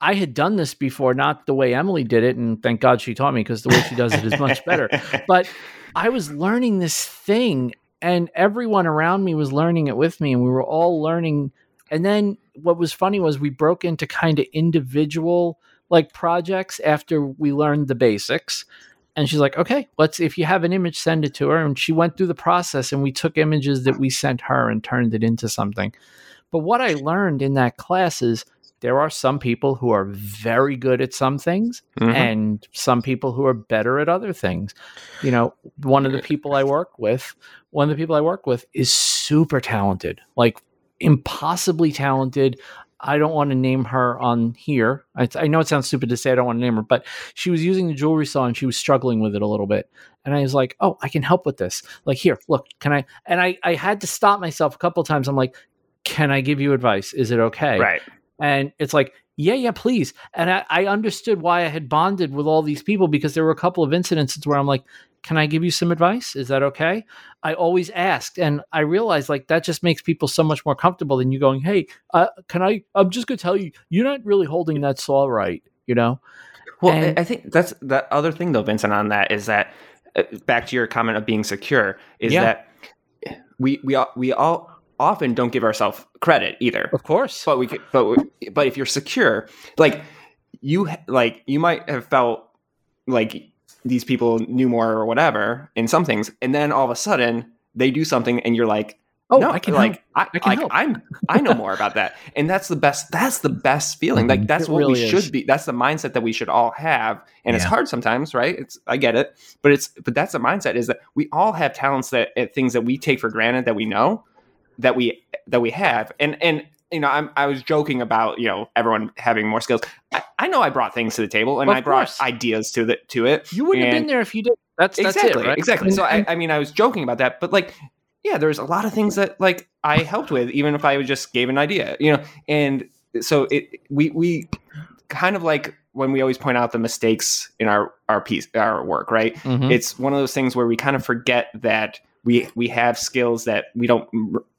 I had done this before, not the way Emily did it. And thank God she taught me because the way she does it is much better but I was learning this thing, and everyone around me was learning it with me, and we were all learning. And then what was funny was we broke into kind of individual like projects after we learned the basics. And she's like, okay, let's, if you have an image, send it to her. And she went through the process, and we took images that we sent her and turned it into something. But what I learned in that class is there are some people who are very good at some things Mhm. and some people who are better at other things. You know, one of the people I work with, one of the people I work with is super talented, like impossibly talented. I don't want to name her on here. I, I know it sounds stupid to say I don't want to name her, but she was using the jewelry saw and she was struggling with it a little bit. And I was like, "Oh, I can help with this. Like, here, look, can I?" And I, I had to stop myself a couple of times. I'm like, "Can I give you advice? Is it okay?" right, And it's like, yeah, yeah, please. And I, I understood why I had bonded with all these people because there were a couple of incidences where I'm like, can I give you some advice? Is that okay? I always asked. And I realized like that just makes people so much more comfortable than you going, hey, uh, can I? I'm just going to tell you, you're not really holding that saw right, you know? Well, And- I think that's the other thing, though, Vincent. On that is that uh, back to your comment of being secure is Yeah. that we we all, we all often don't give ourselves credit either. Of course. But we could- but we- but if you're secure, like you like you might have felt like these people knew more or whatever in some things, and then all of a sudden they do something, and you're like, Oh, no, I can like help. I, I can like help. I'm I know more about that, and that's the best. That's the best feeling. Like Mhm. that's It what really we is. should be. That's the mindset that we should all have, and it's hard sometimes, right? It's I get it, but it's but that's the mindset is that we all have talents that at things that we take for granted that we know that we that we have, and and you know I'm I was joking about you know everyone having more skills. I, I know I brought things to the table, and Of I brought course. ideas to the to it. You wouldn't have been there if you did. That's that's exactly, it, right? exactly. So I, I mean, I was joking about that, but like, yeah, there's a lot of things that like I helped with, even if I just gave an idea, you know. And so it, we we kind of like when we always point out the mistakes in our our piece our work, right? Mhm. It's one of those things where we kind of forget that we we have skills that we don't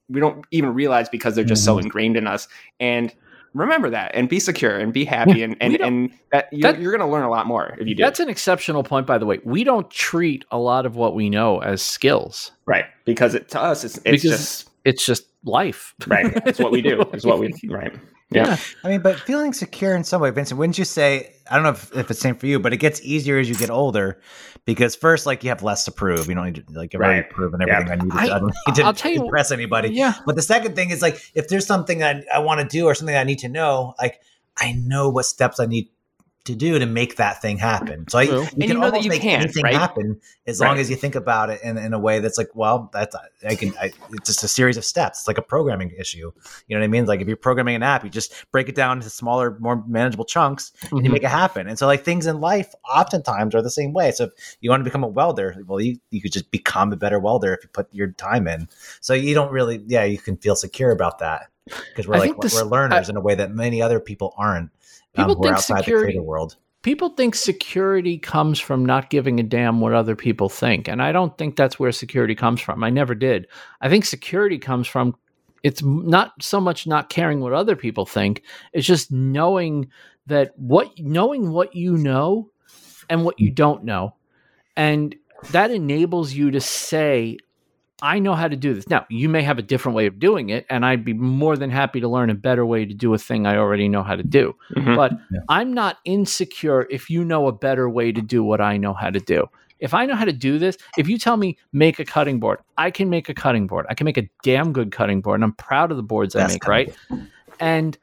we don't even realize because they're just so Mm-hmm. ingrained in us and. Remember that, and be secure, and be happy, and and, and that you're, that- you're going to learn a lot more if you do. That's an exceptional point, by the way. We don't treat a lot of what we know as skills. right because it, to us it's, it's Because- just It's just life. right it's what we do it's what we right yeah, I mean, but feeling secure in some way, Vincent, wouldn't you say? I don't know if, if it's the same for you, but it gets easier as you get older because first, like, you have less to prove. You don't need to, like, I've already Right. proven Yeah. everything I need to, I- I, don't need to I'll tell you- impress anybody. Yeah. But the second thing is, like, if there's something I, I want to do or something I need to know, like, I know what steps I need to do to make that thing happen. So I, you And can you know that almost you make can, anything right? happen as long as you think about it in, in a way that's like, well, that's I can. I, it's just a series of steps. It's like a programming issue. You know what I mean? Like if you're programming an app, you just break it down into smaller, more manageable chunks, and you Mhm. make it happen. And so, like things in life, oftentimes are the same way. So if you want to become a welder, well, you you could just become a better welder if you put your time in. So you don't really, yeah, you can feel secure about that because we're I like think this- we're learners in a way that many other people aren't. Um, People are think outside security- world. People think security comes from not giving a damn what other people think. And I don't think that's where security comes from. I never did. I think security comes from it's not so much not caring what other people think, it's just knowing that what knowing what you know and what you don't know. And that enables you to say, I know how to do this. Now, you may have a different way of doing it, and I'd be more than happy to learn a better way to do a thing I already know how to do. Mhm. But Yeah. I'm not insecure if you know a better way to do what I know how to do. If I know how to do this, if you tell me make a cutting board, I can make a cutting board. I can make a damn good cutting board, and I'm proud of the boards I make, cutting right? And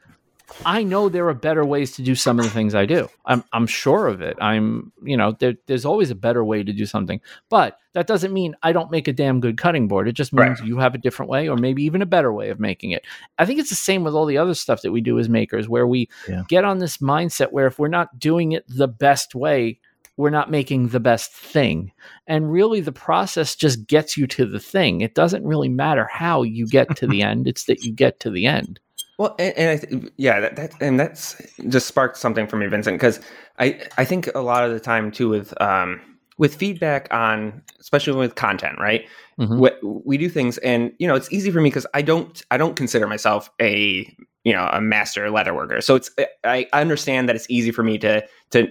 I know there are better ways to do some of the things I do. I'm I'm sure of it. I'm you know there, there's always a better way to do something, but that doesn't mean I don't make a damn good cutting board. It just means Right. you have a different way, or maybe even a better way of making it. I think it's the same with all the other stuff that we do as makers, where we Yeah. get on this mindset where if we're not doing it the best way, we're not making the best thing. And really, the process just gets you to the thing. It doesn't really matter how you get to the end; it's that you get to the end. Well, and, and I th- yeah, that, that and that's just sparked something for me, Vincent, because I I think a lot of the time too with um with feedback on especially with content, right? Mhm. We, we do things, and you know, it's easy for me because I don't I don't consider myself a you know a master leather worker, so it's I, I understand that it's easy for me to to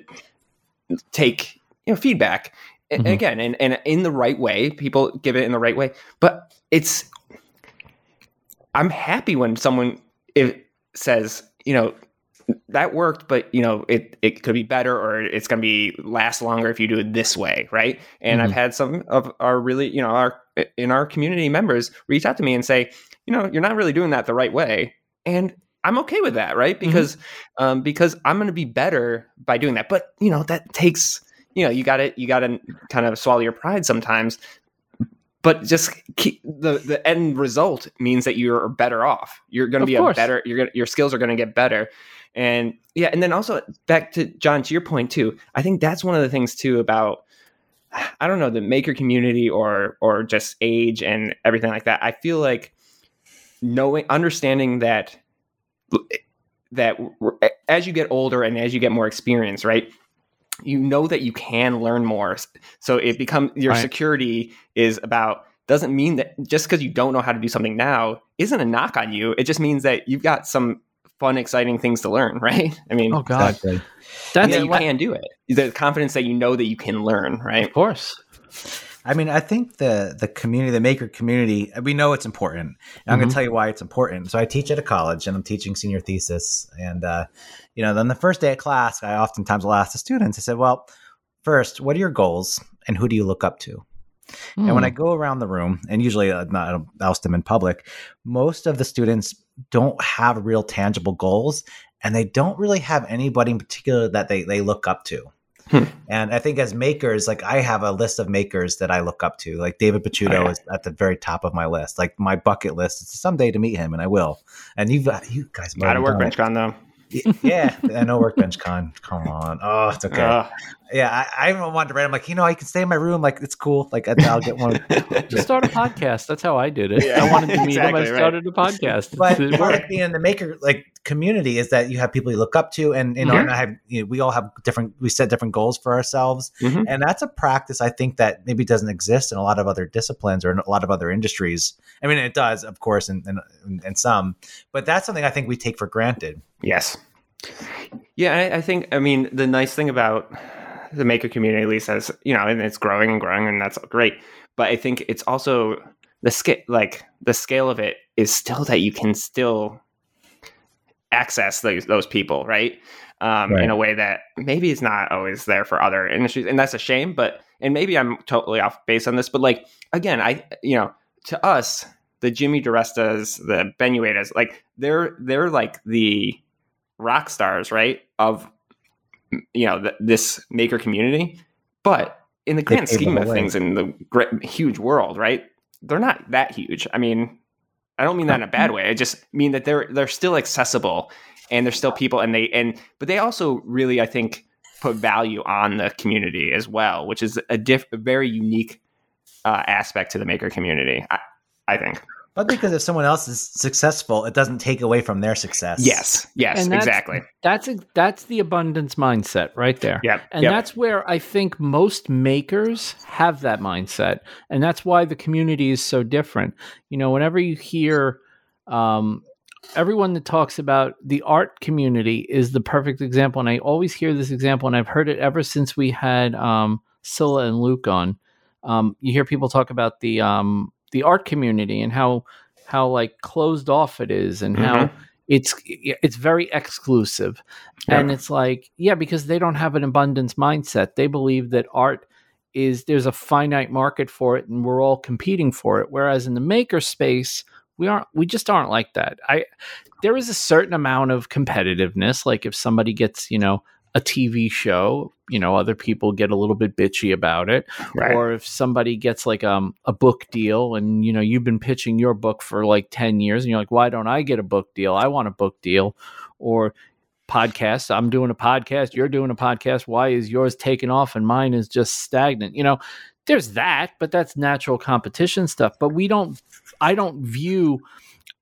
take you know feedback. A- Mhm. Again, and, and in the right way, people give it in the right way. But it's I'm happy when someone it says, you know, that worked, but you know, it it could be better or it's gonna be last longer if you do it this way, right? And I've had some of our really, you know, our in our community members reach out to me and say, you know, you're not really doing that the right way. And I'm okay with that, right? Because um because I'm gonna be better by doing that. But you know, that takes you know, you gotta you gotta kind of swallow your pride sometimes but just keep, the the end result means that you're better off. You're going to be course. a better. You're gonna, your skills are going to get better, and yeah, and then also back to John to your point too. I think that's one of the things too about I don't know the maker community or or just age and everything like that. I feel like knowing understanding that eh, that as you get older and as you get more experience, right? You know that you can learn more. So it becomes your Right. security is about doesn't mean that just because you don't know how to do something now isn't a knock on you. It just means that you've got some fun, exciting things to learn, right? I mean, Oh God, Exactly. that's yeah, you what- can do it. The confidence that you know that you can learn, right? of course. I mean, I think the the community, the maker community, we know it's important. And I'm going to tell you why it's important. So I teach at a college, and I'm teaching senior thesis. And uh, you know, then the first day of class, I oftentimes will ask the students. I said, "Well, first, what are your goals, and who do you look up to?" And when I Hmm. go around the room, and usually uh, I don't oust them in public, most of the students don't have real tangible goals, and they don't really have anybody in particular that they they look up to. Hmm. And I think as makers, like I have a list of makers that I look up to. Like David Picciuto Oh, yeah. is at the very top of my list. Like my bucket list is someday to meet him, and I will. And you've you guys got Not a have done workbench con though. Yeah, I know workbench con. Come on. Oh, it's okay. Ugh. yeah, I, I wanted to write. I'm like, you know, I can stay in my room. Like, it's cool. Like, I'll get one. Just start a podcast. That's how I did it. Yeah, I wanted to meet him. exactly, I right. started a podcast. but It part of being in the maker like community is that you have people you look up to, and you know, Mhm. and I have you know, we all have different. We set different goals for ourselves, Mhm. and that's a practice I think that maybe doesn't exist in a lot of other disciplines or in a lot of other industries. I mean, it does, of course, in in, in some, but that's something I think we take for granted. Yes. Yeah, I, I think. I mean, the nice thing about the maker community, at least, as you know, and it's growing and growing, and that's great. But I think it's also the scale, like the scale of it, is still that you can still access those those people, right? Um, Right. In a way that maybe is not always there for other industries, and that's a shame. But and maybe I'm totally off base on this, but like again, I you know, to us, the Jimmy DiRestas, the Ben Uyedas, like they're they're like the rock stars, right? Of you know th- this maker community, but in the grand scheme the of things, in the great, huge world, right? They're not that huge. I mean, I don't mean that in a bad way. I just mean that they're they're still accessible and they're still people, and they and but they also really, I think, put value on the community as well, which is a diff, a very unique uh, aspect to the maker community. I, I think. But because if someone else is successful, it doesn't take away from their success. Yes. Yes. And that's- Exactly. That's a, that's the abundance mindset right there. Yep. And yep. that's where I think most makers have that mindset. And that's why the community is so different. You know, whenever you hear um, everyone that talks about the art community is the perfect example. And I always hear this example, and I've heard it ever since we had um, Scylla and Luke on. Um, you hear people talk about the um, the art community and how how like closed off it is and how Mhm. it's it's very exclusive. And it's like yeah because they don't have an abundance mindset. They believe that art is there's a finite market for it and we're all competing for it. Whereas in the maker space we aren't we just aren't like that. I there is a certain amount of competitiveness. Like if somebody gets you know a tv show you know other people get a little bit bitchy about it. Right. or if somebody gets like um, a book deal and you know you've been pitching your book for like 10 years and you're like why don't i get a book deal? I want a book deal. Or podcast i'm doing a podcast you're doing a podcast why is yours taking off and mine is just stagnant? You know there's that but that's natural competition stuff. But we don't i don't view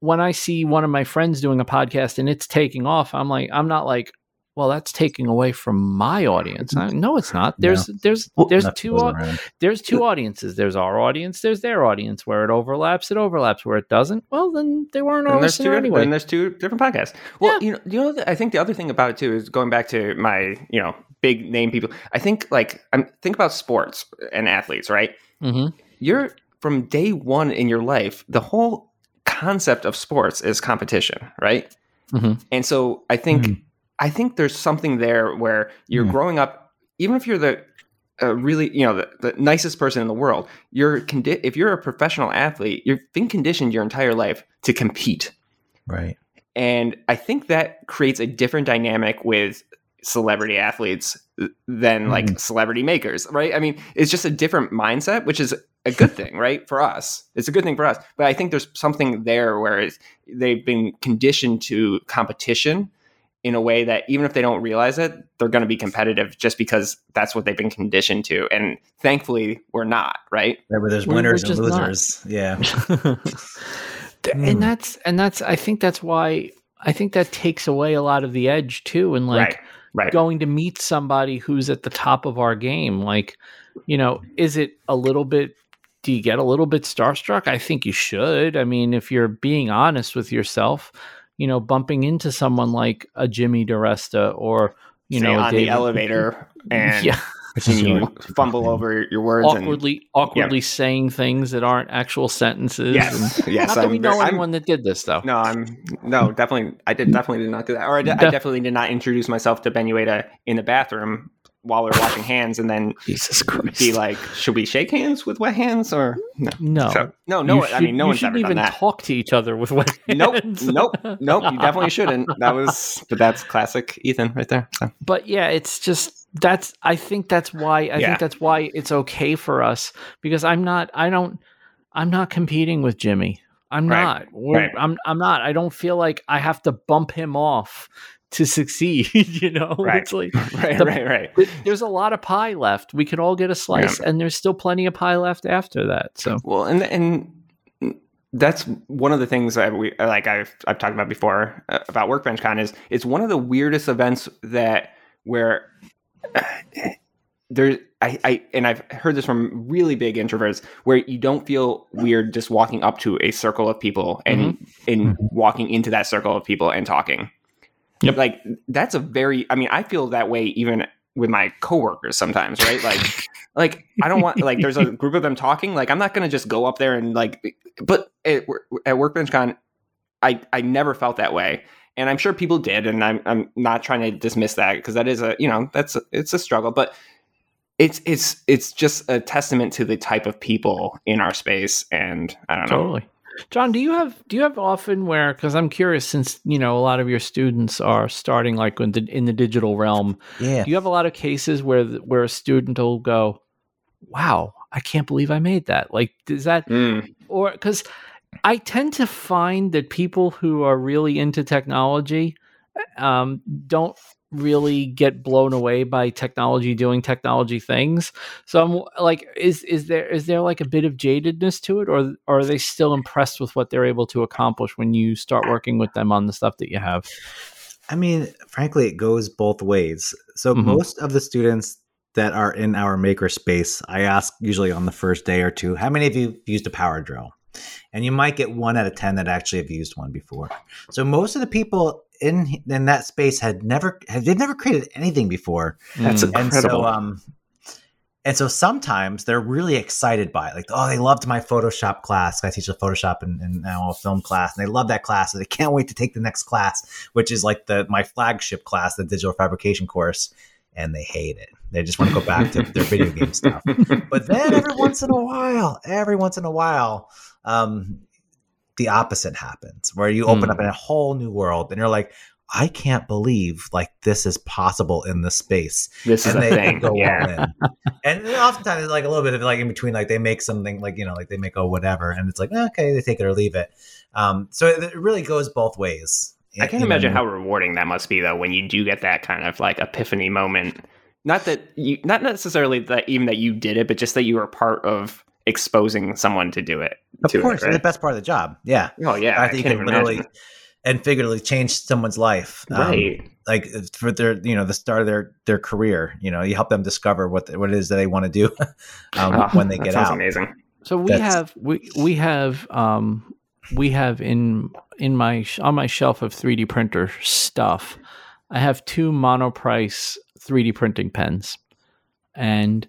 when i see one of my friends doing a podcast and it's taking off i'm like i'm not like well that's taking away from my audience I, no it's not there's there's there's Enough two goes au- there's two audiences. There's our audience. There's their audience. Where it overlaps, it overlaps. Where it doesn't, well, then they weren't and our there's two anyway. and there's two different podcasts. Well, you know, you know, I think the other thing about it too is going back to my, you know, big name people. I think like I'm think about sports and athletes, right? Mhm. You're from day one in your life. The whole concept of sports is competition, right? Mhm. And so I think Mhm. I think there's something there where you're Mhm. growing up, even if you're the uh, really, you know, the, the nicest person in the world. You're condi- if you're a professional athlete, you've been conditioned your entire life to compete. Right. And I think that creates a different dynamic with celebrity athletes than like Mhm. celebrity makers, right? I mean, it's just a different mindset, which is a good thing, right? For us, it's a good thing for us. But I think there's something there where it's, they've been conditioned to competition in a way that even if they don't realize it, they're going to be competitive just because that's what they've been conditioned to. And thankfully, we're not, right? Right, where there's We're- we're winners and just not. losers. Yeah. Hmm. and that's and that's I think that's why I think that takes away a lot of the edge too and like right. Right. going to meet somebody who's at the top of our game like you know is it a little bit do you get a little bit starstruck I think you should I mean if you're being honest with yourself you know bumping into someone like a Jimmy DiResta or you Say know a on the elevator and yeah you fumble over your words and awkwardly awkwardly saying things that aren't actual sentences Yes, and yes. not that we I'm know I'm- anyone that did this though No, I'm no, definitely. I did definitely did not do that, or I, did- I definitely did not introduce myself to Ben Uyeda in the bathroom while we are washing hands, and then Jesus Christ. be like, "Should we shake hands with wet hands or no?" no. So, no, no. You I mean, no you one's shouldn't ever done even that. talk to each other with wet Nope, hands. nope, nope. You definitely shouldn't. That was, but that's classic Ethan right there. So. but yeah, it's just that's I think that's why I Yeah. think that's why it's okay for us because I'm not I don't I'm not competing with Jimmy. I'm Right. not. Right. I'm I'm not. I don't feel like I have to bump him off to succeed, you know? Right. It's like Right, The- right, right. th- there's a lot of pie left. We could all get a slice and there's still plenty of pie left after that. So Well, and and that's one of the things that we like. I've I've talked about before uh, about Workbench Con is it's one of the weirdest events that where uh, there I, I and I've heard this from really big introverts where you don't feel weird just walking up to a circle of people and and walking into that circle of people and talking. Yep. Like that's a very I mean I feel that way even with my coworkers sometimes, right? Like like I don't want like there's a group of them talking. Like I'm not gonna just go up there and like. But at, at Workbench Con, I I never felt that way, and I'm sure people did, and I'm I'm not trying to dismiss that because that is a you know that's a, it's a struggle, but it's it's it's just a testament to the type of people in our space, and I don't know. Totally. John, do you have do you have often where because I'm curious since you know a lot of your students are starting like in the in the digital realm, Yeah. do you have a lot of cases where the- where a student will go, "Wow, I can't believe I made that." Like, does that Mm, or because I tend to find that people who are really into technology um, don't really get blown away by technology doing technology things. So I'm like, is is there is there like a bit of jadedness to it, or, or are they still impressed with what they're able to accomplish when you start working with them on the stuff that you have? I mean, frankly, it goes both ways. So Mhm. most of the students that are in our maker space, I ask usually on the first day or two, how many of you used a power drill? And you might get one out of ten that actually have used one before. So most of the people in in that space had never have they've never created anything before. That's Mm. a- And so Incredible. um and so sometimes they're really excited by it. Like, oh, they loved my Photoshop class. I teach a Photoshop and, and now a film class, and they love that class. And they can't wait to take the next class, which is like the my flagship class, the digital fabrication course. And they hate it. They just want to go back to their video game stuff. But then every once in a while, every once in a while, um, the opposite happens where you open Hmm. up in a whole new world and you're like, I can't believe like this is possible in this space this is and a they thing. go Yeah. in. And oftentimes it's like a little bit of like in between, like they make something like you know, like they make a whatever, and it's like okay, they take it or leave it. Um, so it, it really goes both ways. I can't Even- imagine how rewarding that must be, though, when you do get that kind of like epiphany moment. Not that you, not necessarily that even that you did it, but just that you were part of exposing someone to do it. Of to it, course, it's right? the best part of the job. Yeah, Oh yeah, I I think you can't can literally imagine. and figuratively change someone's life. Um, right. like for their you know the start of their their career you know you help them discover what what it is that they want to do um, Oh, when they get sounds out amazing. So we That's- have we we have um we have in in my on my shelf of 3D printer stuff. I have two monoprice 3D printing pens. And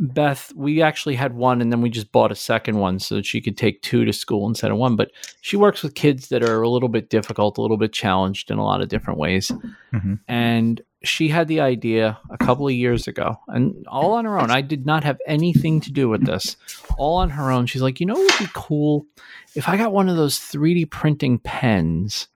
Beth, we actually had one and then we just bought a second one so that she could take two to school instead of one, but she works with kids that are a little bit difficult, a little bit challenged in a lot of different ways. Mhm. And she had the idea a couple of years ago and all on her own. I did not have anything to do with this all on her own. She's like, you know what would be cool if I got one of those 3D printing pens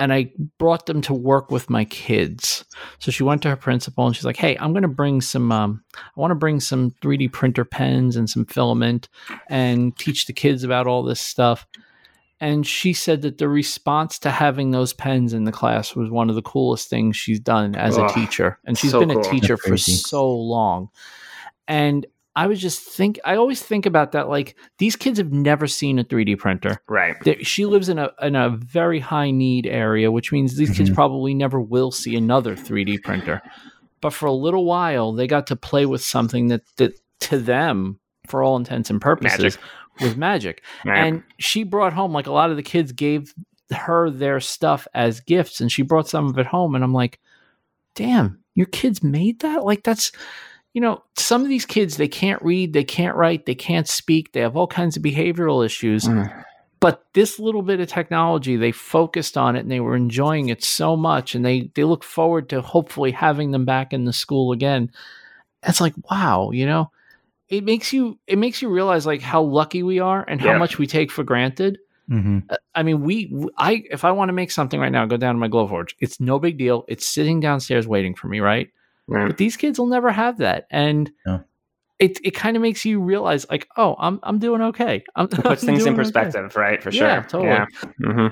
and I brought them to work with my kids. So she went to her principal and she's like, hey, I'm going to bring some, um, I want to bring some 3D printer pens and some filament and teach the kids about all this stuff. And she said that the response to having those pens in the class was one of the coolest things she's done as a teacher. And she's so been cool. a teacher for so long. And I was just think I always think about that like these kids have never seen a 3D printer. Right. They- She lives in a in a very high need area, which means these kids Mhm. probably never will see another 3D printer. But for a little while, they got to play with something that that to them, for all intents and purposes, Magic. was magic. Right. And she brought home like a lot of the kids gave her their stuff as gifts, and she brought some of it home. And I'm like, damn, your kids made that? Like that's you know, some of these kids they can't read, they can't write, they can't speak, they have all kinds of behavioral issues. Mm. but this little bit of technology, they focused on it and they were enjoying it so much, and they they look forward to hopefully having them back in the school again. It's like wow, you know, it makes you it makes you realize like how lucky we are and how Yeah. much we take for granted. Mm-hmm. Uh, I mean, we, I, if I want to make something right now, go down to my Glowforge. It's no big deal. It's sitting downstairs waiting for me, right? Right. But these kids will never have that, and No. it it kind of makes you realize, like, oh, I'm I'm doing okay. I'm, It puts I'm things in doing okay. perspective, right? For sure. Yeah, totally. hmm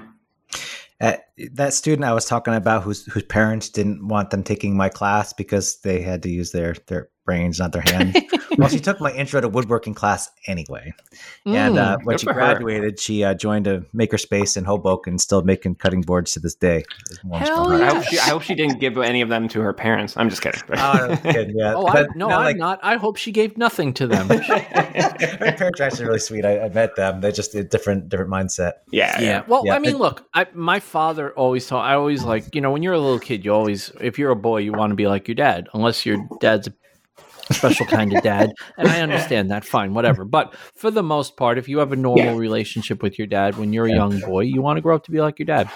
Uh, that student I was talking about, whose whose parents didn't want them taking my class because they had to use their their brains, not their hands. well, she took my intro to woodworking class anyway, and uh, Mm, when she for her. graduated, she uh, joined a makerspace in Hoboken, still making cutting boards to this day. Hell my I hope she. I hope she didn't give any of them to her parents. I'm just kidding. Oh, I kidding, yeah. oh, I, But, no, you I'm like, not. I hope she gave nothing to them. Her parents are actually really sweet. I, I met them. They're just a different different mindset. yeah, yeah. Well, Yeah. I mean, look, I, my father always told. I always like, you know, when you're a little kid, you always, if you're a boy, you want to be like your dad, unless your dad's a special kind of dad. And I understand that. Fine, whatever. But for the most part, if you have a normal Yeah. relationship with your dad when you're a young boy, you want to grow up to be like your dad.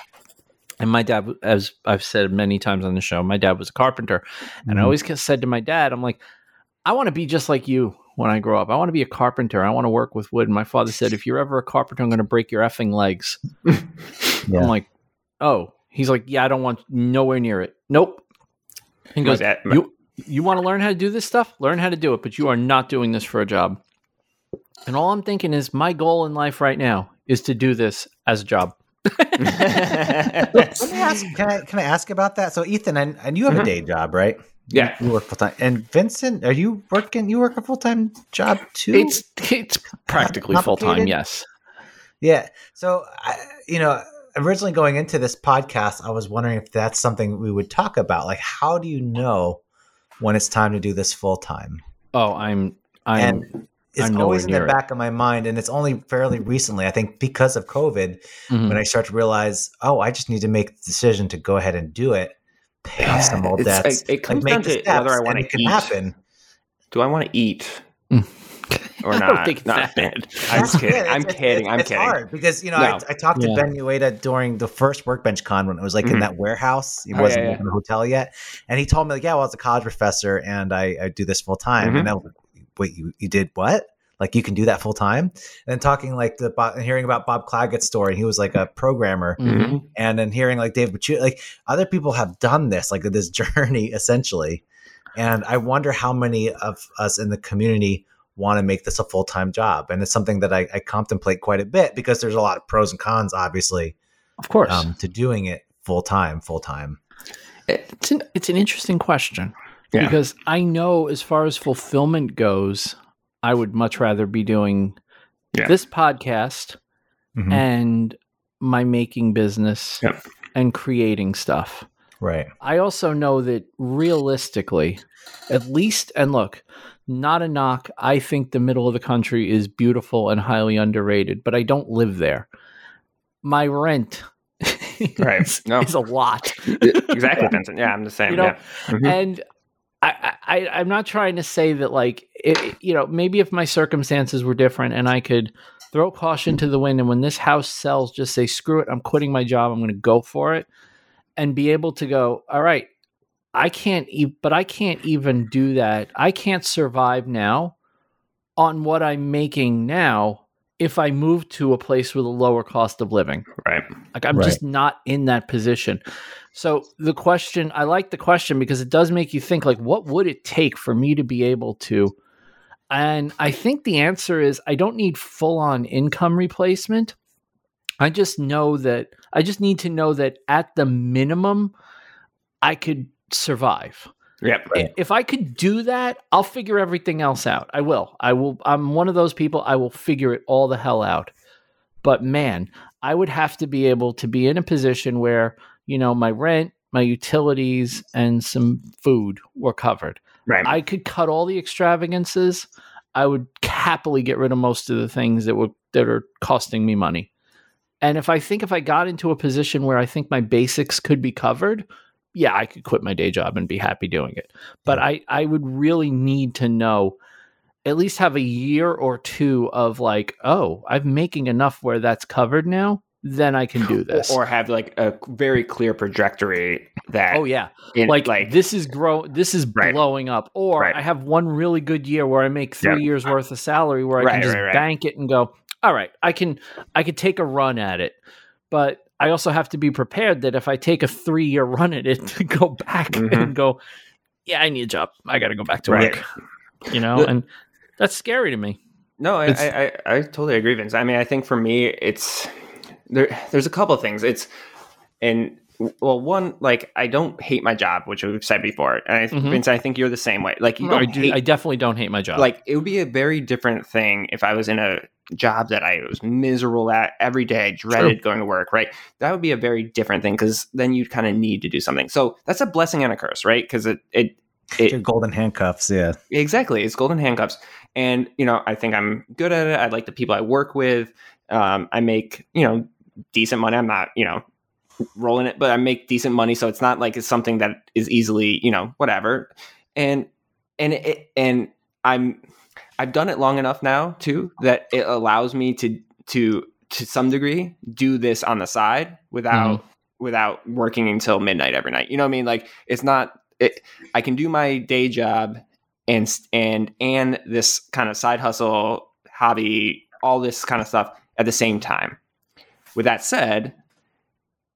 And my dad, as I've said many times on the show, my dad was a carpenter. And I Mhm. always said to my dad, I'm like, I want to be just like you when I grow up. I want to be a carpenter. I want to work with wood. And my father said, if you're ever a carpenter, I'm going to break your effing legs. Yeah. I'm like, oh. He's like, yeah, I don't want nowhere near it. Nope. He My goes, dad- you you want to learn how to do this stuff? Learn how to do it, but you are not doing this for a job. And all I'm thinking is, my goal in life right now is to do this as a job. Let me ask. Can I can I ask about that? So, Ethan, and, and you have a Mhm. day job, right? Yeah. you work full time. And Vincent, are you working? You work a full time job too? It's it's practically full time. Yes. Yeah. So, I, you know, originally going into this podcast, I was wondering if that's something we would talk about. Like, how do you know when it's time to do this full time? Oh, I'm I'm And it's I'm always in the it. back of my mind, and it's only fairly recently, I think, because of COVID, mhm. when I start to realize, oh, I just need to make the decision to go ahead and do it, pay off some old debts, it- it comes like, down to whether I it can eat. happen. Do I want to eat Or I not? don't think it's Not- bad. I'm just kidding. Yeah, I'm kidding. It's, I'm it's kidding. hard because you know No. I, I talked to Yeah. Ben Uyeda during the first workbench con when it was like in Mhm. that warehouse. He Oh, wasn't yeah, yeah. in a hotel yet, and he told me like, "Yeah, well, I was a college professor and I, I do this full time." Mhm. And I was like, "Wait, you you did what?" Like you can do that full time, and then talking like the and hearing about Bob Clagett's story, he was like a programmer, Mhm. and then hearing like Dave Bachu, like other people have done this, like this journey essentially. And I wonder how many of us in the community want to make this a full time job. And it's something that I, I contemplate quite a bit because there's a lot of pros and cons, obviously, Of course. um, to doing it full time, full time. it's an it's an interesting question Yeah. because I know as far as fulfillment goes, I would much rather be doing Yeah. this podcast Mhm. and my making business and creating stuff. Right. I also know that realistically, at least, and look, not a knock. I think the middle of the country is beautiful and highly underrated, but I don't live there. My rent Right. is, No. is a lot. exactly, Vincent. Yeah, I'm the same. You know, yeah. Mhm. and I, I, I'm not trying to say that like it, you know maybe if my circumstances were different and I could throw caution to the wind and when this house sells, just say screw it, I'm quitting my job, I'm going to go for it, and be able to go. All right, I can't, e- but I can't even do that. I can't survive now on what I'm making now if I move to a place with a lower cost of living. Right. Like I'm Right. just not in that position. So the question, I like the question because it does make you think like what would it take for me to be able to and I think the answer is I don't need full on income replacement. I just know that I just need to know that at the minimum I could survive. Yep. Right. If I could do that, I'll figure everything else out. I will. I will. I'm one of those people. I will figure it all the hell out. But man, I would have to be able to be in a position where, you know, my rent, my utilities, and some food were covered. Right. I could cut all the extravagances. I would happily get rid of most of the things that were that are costing me money. And if I think if I got into a position where I think my basics could be covered, yeah, I could quit my day job and be happy doing it. But I I would really need to know at least have a year or two of like, oh, I'm making enough where that's covered now, then I can do this. or have like a very clear trajectory that oh yeah, in- like, like this is grow this is Right. blowing up or Right. i have one really good year where i make three Yeah. years worth of salary where i Right, can just bank it and go all right i can i can take a run at it but i also have to be prepared that if i take a three year run at it to go back Mhm. and go yeah i need a job i gotta go back to Right. work you know The- and that's scary to me No, I, I, I, I totally agree, Vince. I mean, I think for me, it's there. There's a couple of things. It's and well, one like I don't hate my job, which we've said before, and I, Mhm. Vince, I think you're the same way. Like you No, I, don't do, hate, I definitely don't hate my job like it would be a very different thing if I was in a job that I was miserable at every day, I dreaded going to work. Right, that would be a very different thing because then you'd kind of need to do something. So that's a blessing and a curse, right? Because it it Your golden handcuffs, yeah. Exactly. It's golden handcuffs. And, you know, I think I'm good at it. I like the people I work with. Um, I make, you know, decent money. I'm not, you know, rolling it, but I make decent money. So it's not like it's something that is easily, you know, whatever. And, and, it, and I'm, I've done it long enough now too, that it allows me to, to, to some degree do this on the side without, mm-hmm. without working until midnight every night. You know what I mean? Like it's not, it, I can do my day job and and and this kind of side hustle hobby all this kind of stuff at the same time with that said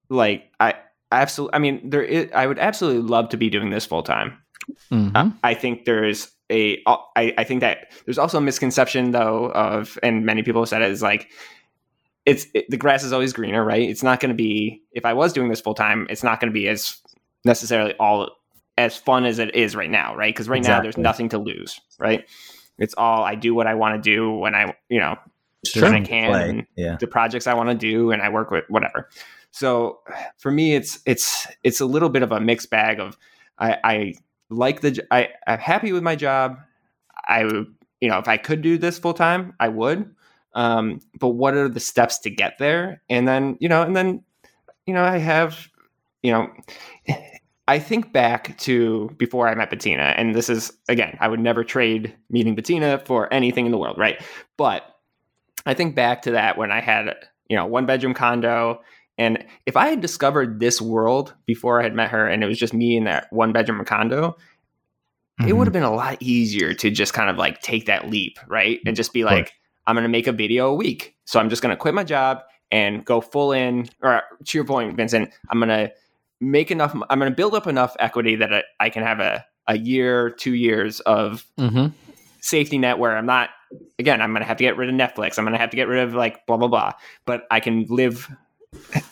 like i absolutely i mean there is, i would absolutely love to be doing this full time Mhm. i think there's a I, I think that there's also a misconception though of and many people have said it is like it's it, the grass is always greener right it's not going to be if i was doing this full time it's not going to be as necessarily all as fun as it is right now right because right now there's nothing to lose right it's all i do what i want to do when i you know Sure. when i can Yeah. the projects I want to do and I work with whatever. So for me, it's it's it's a little bit of a mixed bag of I, I like the I, I'm happy with my job. I you know if I could do this full time, I would. Um, but what are the steps to get there? And then you know, and then you know, I have you know. I think back to before I met Bettina, and this is again, I would never trade meeting Bettina for anything in the world, right? But I think back to that when I had, you know, one bedroom condo. And if I had discovered this world before I had met her and it was just me in that one bedroom condo, it Mhm. would have been a lot easier to just kind of like take that leap, right? And just be like, I'm going to make a video a week. So I'm just going to quit my job and go full in. Or to your point, Vincent, I'm going to make enough, I'm going to build up enough equity that I, I can have a, a year, two years of Mhm. safety net where I'm not again, I'm gonna have to get rid of Netflix. I'm gonna have to get rid of like blah blah blah. But I can live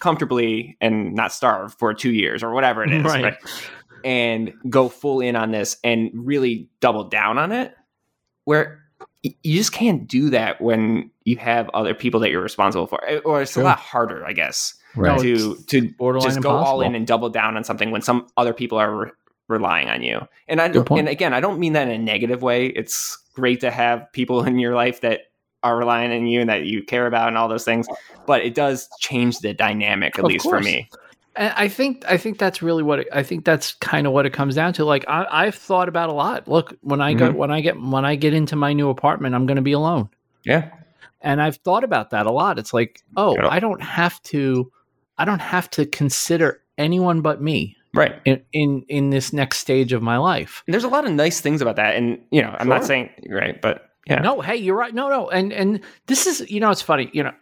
comfortably and not starve for two years or whatever it is. Right. right? And go full in on this and really double down on it. Where you just can't do that when you have other people that you're responsible for. Eh, Or it's Sure. a lot harder, I guess, Right. to to just go all in and double down on something when some other people are re- relying on you. And I don't, and again, I don't mean that in a negative way. It's great to have people in your life that are relying on you and that you care about and all those things, but it does change the dynamic at Of least for me. And I think I think that's really what it, I think that's kind of what it comes down to. Like I, I've thought about a lot. Look, when I go Mhm. when I get when I get into my new apartment, I'm going to be alone, Yeah. and I've thought about that a lot. It's like, oh. I don't have to, I don't have to consider anyone but me Right. in in, in this next stage of my life. And there's a lot of nice things about that. And, you know, I'm not saying, right, but yeah. No, hey, you're right. No, no, and and this is you know it's funny. You know,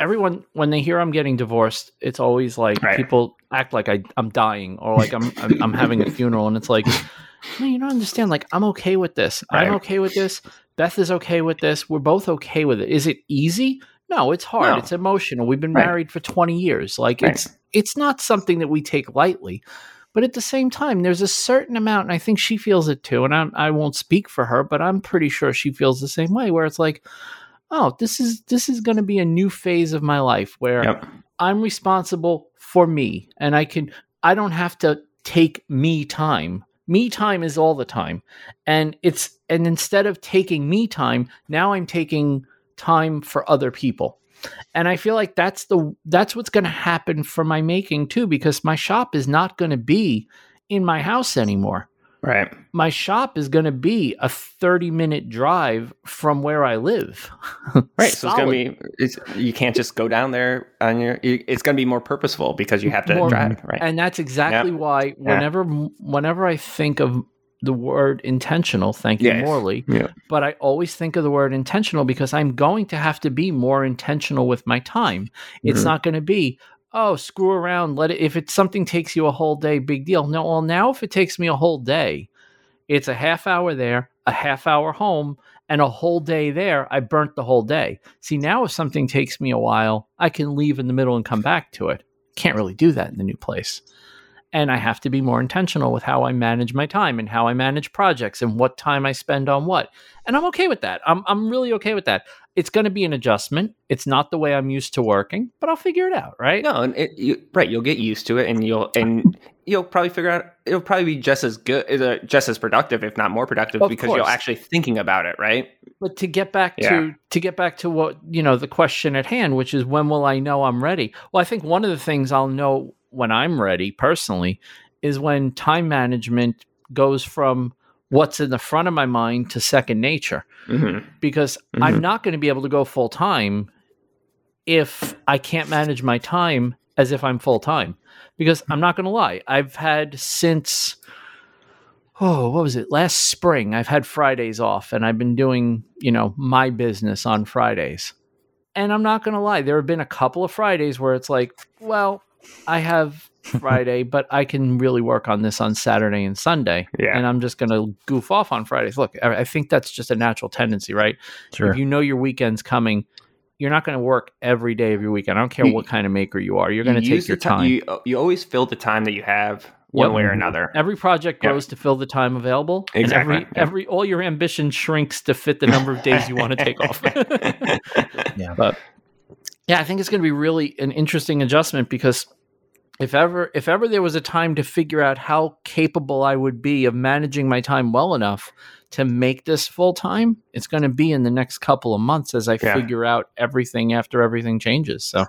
everyone when they hear I'm getting divorced, it's always like Right. people act like I I'm dying or like I'm I'm, I'm having a funeral, and it's like, no, you don't understand. Like I'm okay with this. I'm okay with this. Beth is okay with this. We're both okay with it. Is it easy? No, it's hard. No. It's emotional. We've been Right. married for 20 years. Like Right. it's it's not something that we take lightly. But at the same time, there's a certain amount, and I think she feels it too. And I'm, I won't speak for her, but I'm pretty sure she feels the same way. Where it's like, oh, this is this is going to be a new phase of my life where Yep. I'm responsible for me, and I can I don't have to take me time. Me time is all the time, and it's and instead of taking me time, now I'm taking time for other people. And I feel like that's the that's what's going to happen for my making too because my shop is not going to be in my house anymore. Right. my shop is going to be a 30 minute drive from where I live. Right. So it's gonna be. It's you can't just go down there on your. you- It's gonna be more purposeful because you have to More- drive. Right. And that's exactly why whenever whenever I think of the word intentional, thank you Yes. Morley, Yeah. but I always think of the word intentional because I'm going to have to be more intentional with my time. It's Mhm. not going to be oh screw around let it if it's something takes you a whole day big deal. No, well now if it takes me a whole day, it's a half hour there, a half hour home, and a whole day there. I burnt the whole day. See now if something takes me a while, I can leave in the middle and come back to it. Can't really do that in the new place and I have to be more intentional with how I manage my time and how I manage projects and what time I spend on what. And I'm okay with that. I'm I'm really okay with that. It's going to be an adjustment. It's not the way I'm used to working, but I'll figure it out, right? No, and it, you, right, you'll get used to it, and you'll and you'll probably figure out it'll probably be just as good, uh, just as productive, if not more productive, Of because you're actually thinking about it, right? But to get back Yeah. to to get back to what, you know, the question at hand, which is when will I know I'm ready? Well, I think one of the things I'll know when I'm ready personally is when time management goes from what's in the front of my mind to second nature. hmm because I'm not going to be able to go full time if I can't manage my time as if I'm full time. Because I'm not going to lie, I've had since oh, what was it? Last spring, I've had Fridays off and I've been doing, you know, my business on Fridays. And I'm not going to lie, there have been a couple of Fridays where it's like, well, I have Friday, but I can really work on this on Saturday and Sunday. Yeah. And I'm just going to goof off on Fridays. Look, I I think that's just a natural tendency, right? Sure. If you know your weekend's coming, you're not going to work every day of your weekend. I don't care You- what kind of maker you are. You're going to You take your the ti- time. You, uh, you always fill the time that you have one Yep. way or mm-hmm. another. Every project Yep. to fill the time available. and Exactly, every yep. every all your ambition shrinks to fit the number of days you want to take off. Yeah. But yeah, I think it's going to be really an interesting adjustment because if ever if ever there was a time to figure out how capable I would be of managing my time well enough to make this full time, it's going to be in the next couple of months as I Yeah. figure out everything after everything changes. So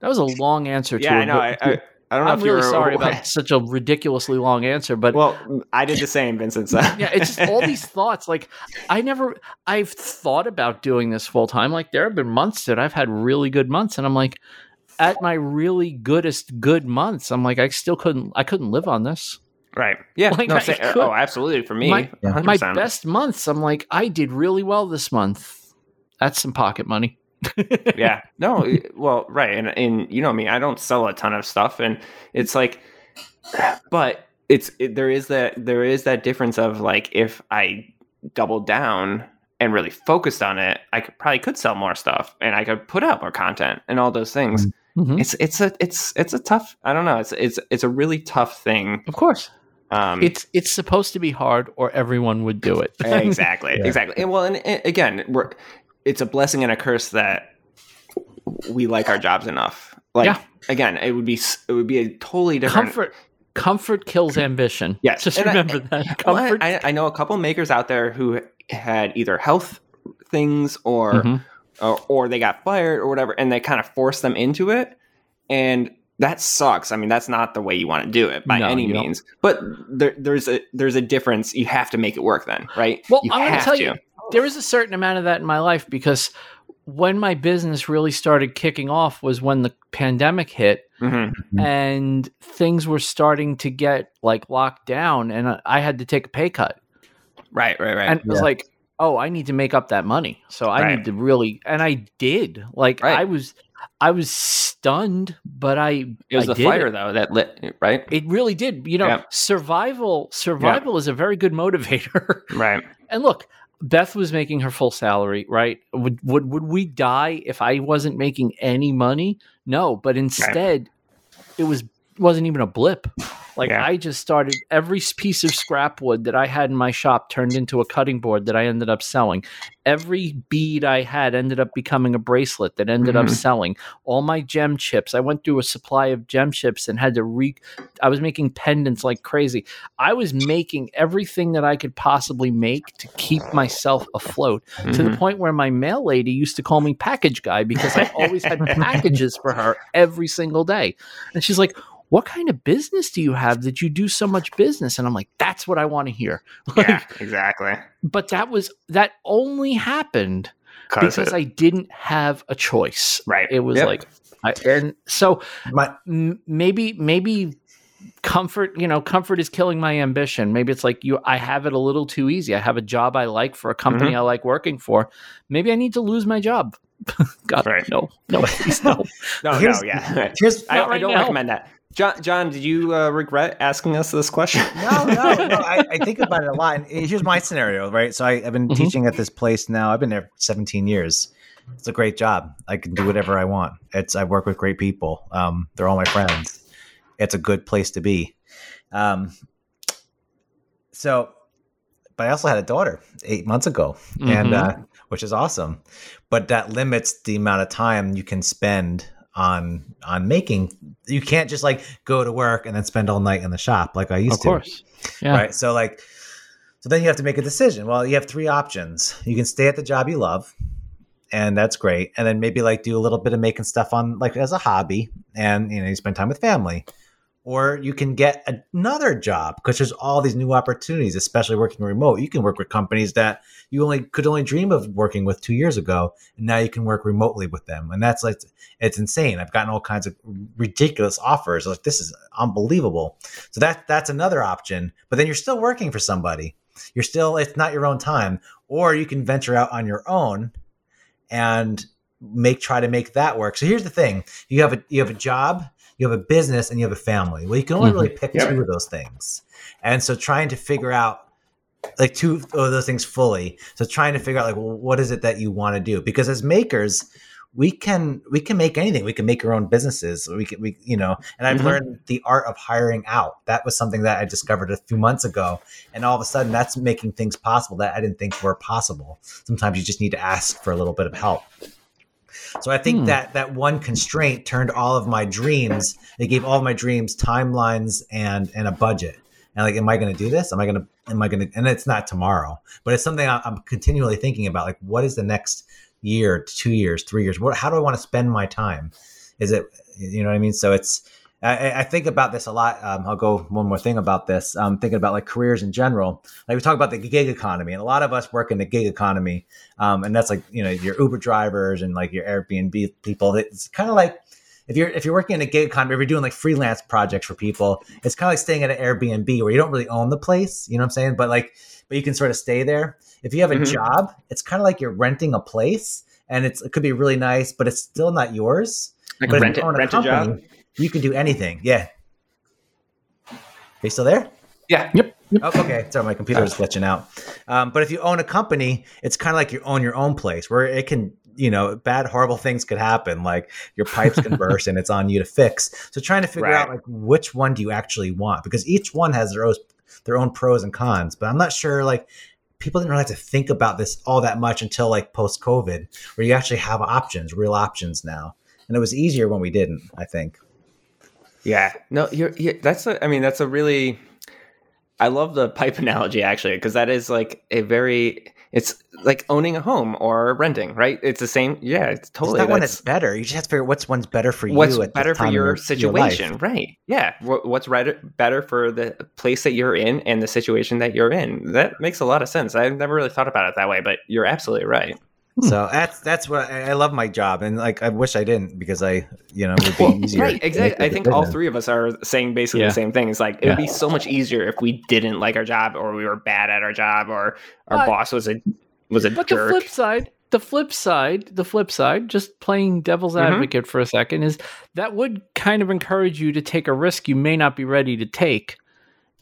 that was a long answer to yeah, a I know. I, to- I, I don't know I'm really sorry about such a ridiculously long answer, but Well, I did the same, Vincent. So. yeah, it's just all these thoughts. Like I never, I've thought about doing this full time. Like there have been months that I've had really good months, and I'm like, at my really goodest good months, I'm like, I still couldn't, I couldn't live on this. Right. Yeah. Like, no, say, oh, could- oh, absolutely. For me, My- Yeah. My best months, I'm like, I did really well this month. That's some pocket money. yeah. No. Well, right. And and you know me, I don't sell a ton of stuff, and it's like, but it's it, there is that there is that difference of like if I doubled down and really focused on it, I could probably could sell more stuff, and I could put out more content and all those things. Mm-hmm. Mhm. It's it's a it's it's a tough. I don't know. It's it's it's a really tough thing. Of course, Um, it's it's supposed to be hard, or everyone would do it. exactly Yeah. exactly and well and, and again we're it's a blessing and a curse that we like our jobs enough like Yeah. again it would be it would be a totally different comfort, comfort kills ambition. Yes, just and I- remember that. Well, I, I know a couple makers out there who had either health things or, Mhm. Or or they got fired or whatever and they kind of forced them into it and that sucks i mean that's not the way you want to do it by No, any you don't. means but there, there's a there's a difference you have to make it work then right Well, you I'm going to tell you, there is a certain amount of that in my life because when my business really started kicking off was when the pandemic hit Mhm. Mhm. and things were starting to get like locked down and I- I had to take a pay cut. right right right And it was Yeah. like, oh, I need to make up that money. So I Right. need to really, and I did. Like Right. I was, I was stunned, but I, It was I the fire it. though that lit, right? It really did. You know, Yeah. survival, survival is a very good motivator. Right. And look, Beth was making her full salary, right? Would would would we die if I wasn't making any money? No, but instead it was wasn't even a blip. Like Yeah. I just started every piece of scrap wood that I had in my shop turned into a cutting board that I ended up selling. Every bead I had ended up becoming a bracelet that ended up Mhm. selling. All my gem chips, I went through a supply of gem chips and had to re I was making pendants like crazy. I was making everything that I could possibly make to keep myself afloat to Mhm. the point where my mail lady used to call me package guy because I always had packages for her every single day. And she's like, what kind of business do you have that you do so much business? And I'm like, that's what I want to hear. yeah, exactly. But that was that only happened because it- I didn't have a choice. right. It was Yep. like, I, and so My, m- maybe maybe comfort you know comfort is killing my ambition maybe it's like you i have it a little too easy i have a job i like for a company Mm-hmm. i like working for maybe i need to lose my job god Right. no no please no no, no, here's- yeah. here's I, Not I don't now. recommend that. John, John, did you uh, regret asking us this question? no, no, no. I, I think about it a lot. And here's my scenario, right? So I, I've been Mhm. teaching at this place now. I've been there 17 years. It's a great job. I can do whatever I want. It's I work with great people. Um, they're all my friends. It's a good place to be. Um, so, but I also had a daughter eight months ago, and Mhm. uh, which is awesome. But that limits the amount of time you can spend on on making. You can't just like go to work and then spend all night in the shop like I used to. of to. course. Yeah. Right? So like so then you have to make a decision. Well you have three options. You can stay at the job you love and that's great. And then maybe like do a little bit of making stuff on like as a hobby and you know you spend time with family or you can get another job because there's all these new opportunities especially working remote. You can work with companies that you only could only dream of working with two years ago and now you can work remotely with them. And that's like it's insane. I've gotten all kinds of ridiculous offers. Like this is unbelievable. So that that's another option. But then you're still working for somebody. You're still it's not your own time. Or you can venture out on your own and make try to make that work. So here's the thing. You have a you have a job you have a business and you have a family. Well you can only Mhm. really pick Yep. two of those things. And so trying to figure out like two of those things fully. So trying to figure out like well, what is it that you want to do? Because as makers we can we can make anything. We can make our own businesses. We can we you know and i've Mhm. learned the art of hiring out. That was something that i discovered a few months ago and all of a sudden that's making things possible that i didn't think were possible. Sometimes you just need to ask for a little bit of help so i think Hmm. that that one constraint turned all of my dreams it gave all of my dreams timelines and and a budget. And like am i going to do this? Am i going to am i going to and it's not tomorrow but it's something i'm continually thinking about like what is the next year two years three years? What how do i want to spend my time? Is it you know what i mean? So it's I, I think about this a lot. Um, I'll go one more thing about this. I'm thinking about like careers in general. Like we talk about the gig economy, and a lot of us work in the gig economy, um, and that's like you know your Uber drivers and like your Airbnb people. It's kind of like if you're if you're working in a gig economy, if you're doing like freelance projects for people, it's kind of like staying at an Airbnb where you don't really own the place. You know what I'm saying? But like, but you can sort of stay there. If you have a Mhm. job, it's kind of like you're renting a place, and it's it could be really nice, but it's still not yours. Like But rent, you it, own a rent a job? Company, You can do anything. Yeah. Are you still there? Yeah. Oh, okay. Sorry, my computer is glitching out. Um, but if you own a company, it's kind of like you own your own place where it can, you know, bad, horrible things could happen. Like your pipes can burst and it's on you to fix. So trying to figure out like which one do you actually want because each one has their own, their own pros and cons. But I'm not sure like people didn't really have to think about this all that much until like post COVID where you actually have options, real options now. And it was easier when we didn't, I think. Yeah, no, you're, you that's a, I mean, that's a really, I love the pipe analogy actually, because that is like a very, it's like owning a home or renting, right? It's the same. Yeah, it's totally. it's not one that's- better. You just have to figure out what's one's better for what's you. at this better for your situation, right? Yeah, what's right, better for the place that you're in and the situation that you're in. That makes a lot of sense. I've never really thought about it that way, but you're absolutely right. So that's that's what I, I love my job, and like I wish I didn't because I, you know, it would be Well, easier. right, exactly. I think all decision. three of us are saying basically Yeah. the same thing. It's like it would be so much easier if we didn't like our job or we were bad at our job or our But- boss was a was a But jerk. the flip side, the flip side, the flip side, just playing devil's Mhm. advocate for a second is that would kind of encourage you to take a risk you may not be ready to take.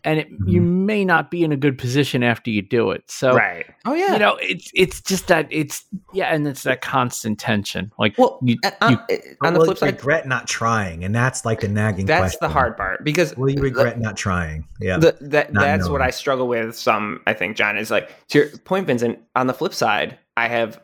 And it, you may not be in a good position after you do it. So, right. Oh yeah. you know, it's it's just that it's yeah, and it's that constant tension. Like, well, you, uh, uh, you- on the flip side, regret not trying, and that's like the nagging. that's the hard part because Will you regret not trying? Yeah. the, that Not that's what. I struggle with. Some I think John is like to your point, Vincent. On the flip side, I have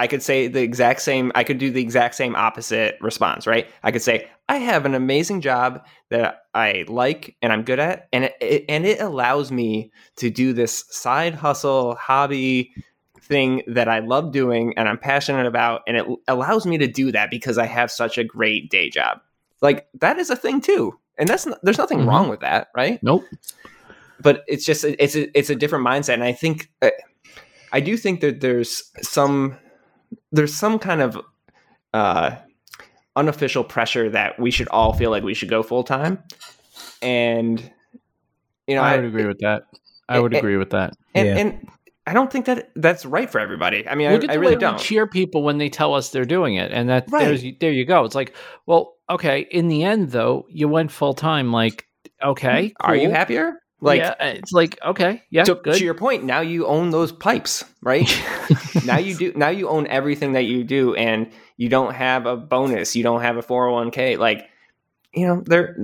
I could say the exact same. I could do the exact same opposite response, right? I could say I have an amazing job that I like and I'm good at, and it, and it allows me to do this side hustle hobby thing that I love doing and I'm passionate about, and it allows me to do that because I have such a great day job. Like that is a thing too. and that's there's nothing Mhm. wrong with that, right? Nope. But it's just it's a, it's a different mindset, and I think uh, I do think that there's some there's some kind of uh, unofficial pressure that we should all feel like we should go full time, and you know I would agree with that. I would Eh, eh, agree with that. and, Yeah. and I don't think that that's right for everybody. I mean, Look I, at I really way don't. we cheer people when they tell us they're doing it, and that Right. there's there you go. It's like, well, okay. In the end, though, you went full time. Like, okay, Are you happier? Like yeah, it's like okay, yeah, to, good. to your point, now you own those pipes, right? now you do. Now you own everything that you do, and you don't have a bonus. You don't have a four hundred one k. Like, you know, they're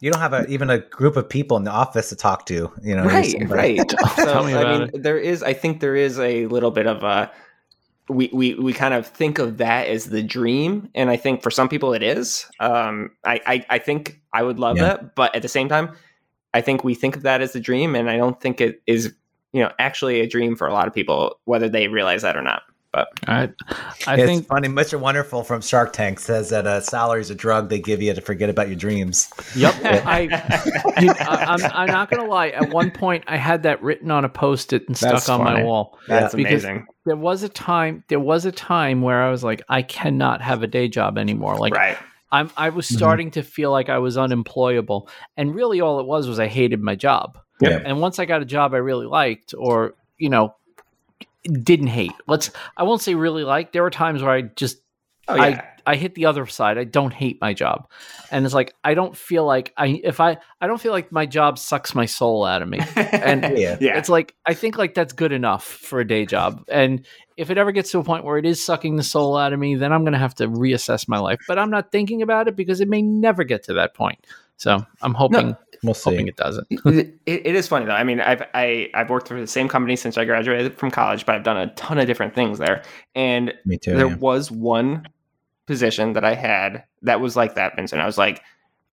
You don't have a, even a group of people in the office to talk to. You know, right, right. So Tell me I about mean, there is. I think there is a little bit of a. We, we, we kind of think of that as the dream, and I think for some people it is. Um, I, I, I think I would love Yeah. that, but at the same time, I think we think of that as a dream, and I don't think it is, you know, actually a dream for a lot of people, whether they realize that or not. But I, I it's think funny. Mr. Wonderful from Shark Tank says that uh, salary is a drug they give you to forget about your dreams. Yep. I, you, I, I'm, I'm not going to lie. At one point, I had that written on a post it and stuck That's on my wall. that's because- amazing, There was a time. There was a time where I was like, I cannot have a day job anymore. Like, right? I'm. I was Mhm. starting to feel like I was unemployable, and really, all it was was I hated my job. Yeah. And once I got a job I really liked, or you know, didn't hate. Let's. I won't say really liked. There were times where I just Oh yeah, I I hit the other side. I don't hate my job, and it's like I don't feel like I if I I don't feel like my job sucks my soul out of me. And Yeah. yeah, It's like I think like that's good enough for a day job. And if it ever gets to a point where it is sucking the soul out of me, then I'm going to have to reassess my life. But I'm not thinking about it because it may never get to that point. So I'm hoping We'll hoping see. it doesn't. it, it is funny though. I mean, I've I, I've worked for the same company since I graduated from college, but I've done a ton of different things there. And Me too. there yeah. was one position that I had that was like that, Vincent. I was like,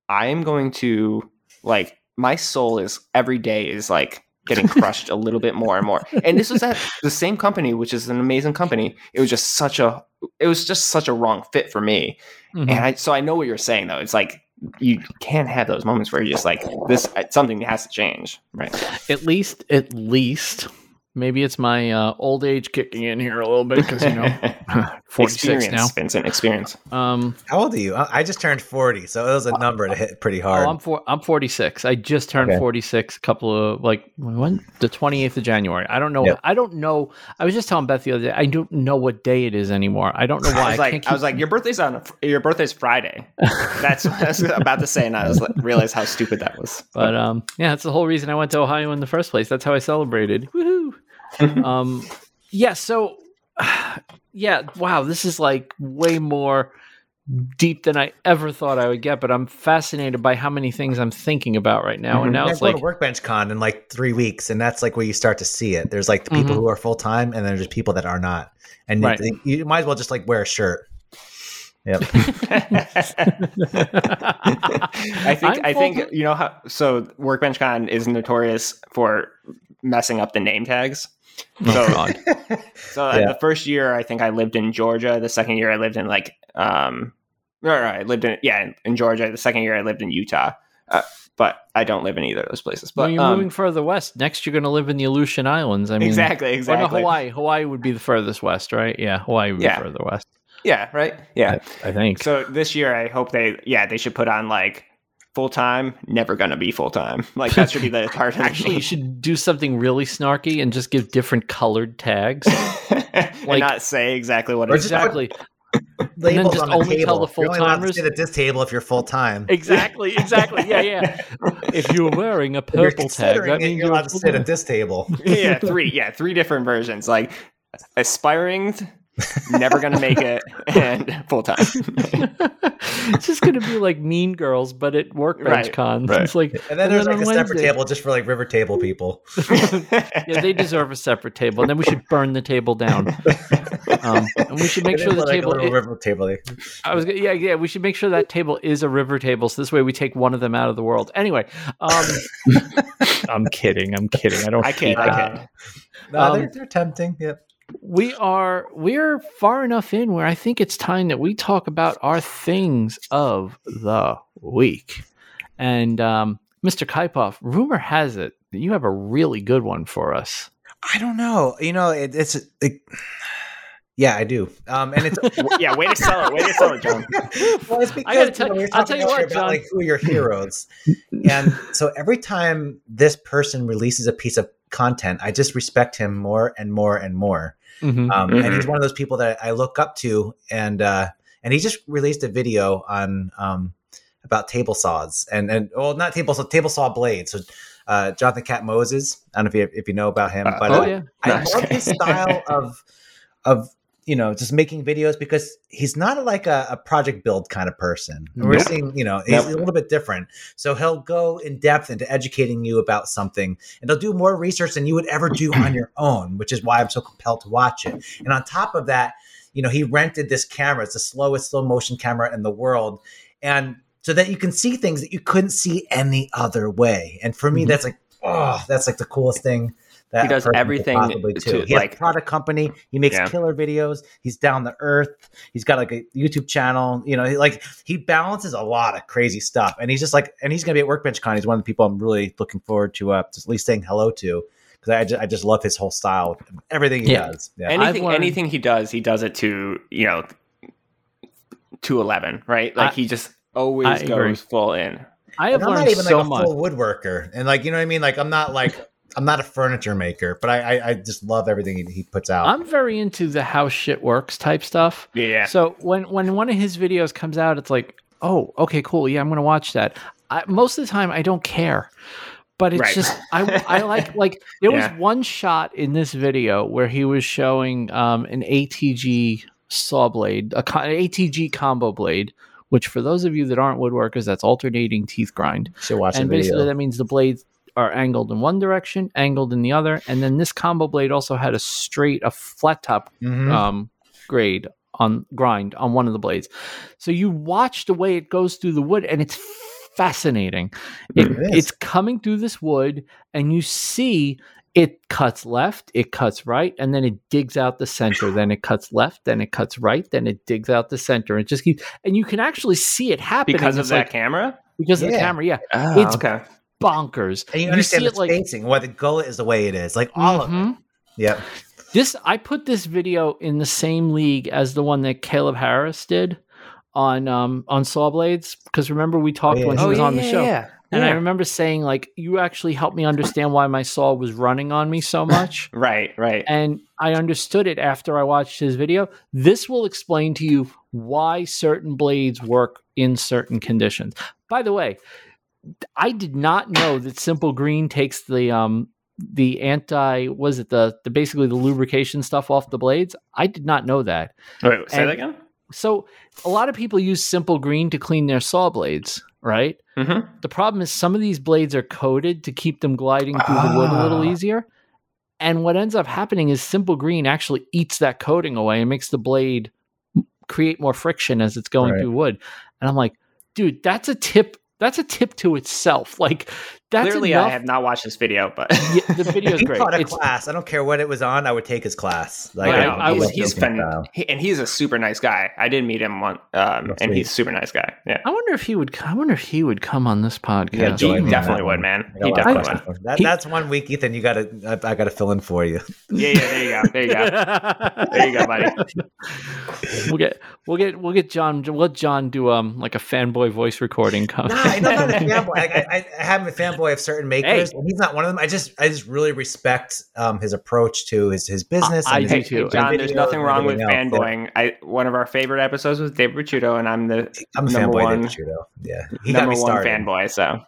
I am going to like my soul is every day is like getting crushed a little bit more and more. And this was at the same company, which is an amazing company. It was just such a it was just such a wrong fit for me. Mhm. And I so I know what you're saying though. It's like you can't have those moments where you're just like this something has to change, right? At least, at least, maybe it's my uh, old age kicking in here a little bit because you know, 46 now. Vincent, experience. Um, How old are you? I I just turned 40, so it was a number to hit pretty hard. oh, I'm four, I'm 46. I just turned Okay. 46 a couple of like when the 28th of January. I don't know. Yep. I don't know. I was just telling Beth the other day. I don't know what day it is anymore. I don't know why. I was like, can't I was like, your birthday's on a, your birthday's Friday. That's what I was about to say, and I was like, realized how stupid that was. But um, yeah, that's the whole reason I went to Ohio in the first place. That's how I celebrated. Woohoo! um, yeah. So, yeah. Wow, this is like way more deep than I ever thought I would get. But I'm fascinated by how many things I'm thinking about right now. And Mhm. now Yeah, it's like, to Workbench Con in like three weeks, and that's like where you start to see it. There's like the people Mhm. who are full time, and then there's people that are not. And Right. you, you might as well just like wear a shirt. Yep. I think I'm I think full- you know how so Workbench Con is notorious for messing up the name tags. Oh So- God. So uh, Yeah. the first year I think I lived in Georgia. The second year I lived in like um no, no, I lived in yeah in, in Georgia. The second year I lived in Utah. Uh, but I don't live in either of those places. But when you're um, moving further west, next you're going to live in the Aleutian Islands. I mean, exactly, Or no, exactly. Hawaii. Hawaii would be the furthest west, right? Yeah, Hawaii would Yeah. be further west. Yeah, right. Yeah. I think. So this year, I hope they, yeah, they should put on like full time, never gonna be full time. Like that should be the part. Actually, you should do something really snarky and just give different colored tags. and like- not say exactly what Or it is. just put- exactly. Labels just on the only tell table. the You're only allowed to full-timers- sit at this table if you're full time. Exactly, exactly. Yeah, yeah. If you're wearing a purple tag, considering that it, means you're you're allowed to sit at this table. yeah, three. Yeah, three different versions. Like aspiring, never gonna make it, and full time. it's just gonna be like Mean Girls, but at workbench Right, cons. right. It's like, And then And there's then like a on separate table just for like river table people. yeah, they deserve a separate table, and then we should burn the table down. Um, and we should make It sure the like table. a little river table. I was, yeah, yeah. We should make sure that table is a river table, so this way we take one of them out of the world. Anyway, um, I'm kidding. I'm kidding. I don't. I kid. hate I that. kid. No, Um, they're, they're tempting. Yep. We are we're far enough in where I think it's time that we talk about our things of the week. And um, Mr. Kaipoff, rumor has it that you have a really good one for us. I don't know. You know, it, it's it, yeah, I do. Um, and it's yeah, way to sell it. Way to sell it, John. well, it's because I gotta tell- you know, I'll tell you earlier what, about John. like who are your heroes, and so every time this person releases a piece of content, I just respect him more and more and more. Mhm. Um, Mhm. And he's one of those people that I look up to, and uh, and he just released a video on um, about table saws and and well, not table saw, table saw blades. So uh, Jonathan Katz-Moses, I don't know if you if you know about him, Uh, but oh uh, yeah, I Nice. love his style of of you know just making videos because he's not like a, a project build kind of person. We're Nope. seeing you know he's Nope. a little bit different. So he'll go in depth into educating you about something, and they'll do more research than you would ever do on your own, which is why I'm so compelled to watch it. And on top of that, you know he rented this camera. It's the slowest slow motion camera in the world, and so that you can see things that you couldn't see any other way. And for me, Mhm. that's like oh, that's like the coolest thing. That He does a person could everything possibly to, do. He has like- a product company. He makes Yeah. killer videos. He's down the earth. He's got like a YouTube channel. You know, he, like he balances a lot of crazy stuff. And he's just like, and he's gonna be at Workbench Con. He's one of the people I'm really looking forward to uh, just at least saying hello to because I just, I just love his whole style, everything he Yeah. does. Yeah. anything learned- anything he does, he does it to you know to eleven, right? Like I- he just always I agree. goes full in. I have And I'm learned not even so like a much. full woodworker, and like you know what I mean. Like I'm not like I'm not a furniture maker, but I I, I just love everything he, he puts out. I'm very into the how shit works type stuff. Yeah, So when when one of his videos comes out, it's like, oh, okay, cool, yeah, I'm gonna watch that. I, most of the time, I don't care, but it's Right. just I I like like there Yeah. was one shot in this video where he was showing um, an ATG saw blade, a co- an ATG combo blade. Which, for those of you that aren't woodworkers, that's alternating teeth grind. So watch and the basically video. that means the blades are angled in one direction, angled in the other, and then this combo blade also had a straight, a flat top Mhm. um, grade on grind on one of the blades. So you watch the way it goes through the wood, and it's fascinating. It, It is. it's coming through this wood, and you see it cuts left, it cuts right, and then it digs out the center. Then it cuts left, then it cuts right, then it digs out the center. It just keeps, and you can actually see it happening because of It's that like- camera. because of the camera. Yeah, Oh, It's- okay. Bonkers. and you you understand see the it like- spacing, why the gullet is the way it is, like all of it. Mhm. Yeah. This I put this video in the same league as the one that Caleb Harris did on um on saw blades because remember we talked yeah. when he Oh, was on the show Yeah. and I remember saying like you actually helped me understand why my saw was running on me so much Right, right. and I understood it after I watched his video. This will explain to you why certain blades work in certain conditions. By the way, I did not know that Simple Green takes the um the anti was it the the basically the lubrication stuff off the blades. I did not know that. Say and- that again. So a lot of people use Simple Green to clean their saw blades, right? Mm-hmm. The problem is some of these blades are coated to keep them gliding through the wood a little Ah. easier. And what ends up happening is Simple Green actually eats that coating away and makes the blade create more friction as it's going Right. through wood. And I'm like, dude, that's a tip. That's a tip to itself. Like that's Clearly, enough. I have not watched this video, but Yeah, the video is he great. taught a It's, class. I don't care what it was on. I would take his class. I, Right, know, I he's, was- he's joking fan- style. he, and he's a super nice guy. I did meet him one, um, and sweet. he's a super nice guy. Yeah, I wonder if he would. I wonder if he would come on this podcast. Yeah, he join me on definitely would, man. I got a He definitely questions would. That, He- that's one week, Ethan. You got to. I, I got to fill in for you. Yeah, yeah. There you go. There you go. There you go, buddy. we'll get we'll get we'll get John we'll let John do um like a fanboy voice recording. Come. Nah, I'm not a fanboy. I, I, I have a fanboy of certain makers, Hey. and he's not one of them. I just, I just really respect um, his approach to his his business. I and do his, too. John, there's nothing wrong with everything else. fanboying. I one of our favorite episodes was David Picciuto, and I'm the I'm a Number fanboy, one- David Trudeau. Yeah, he got number me one fanboy. So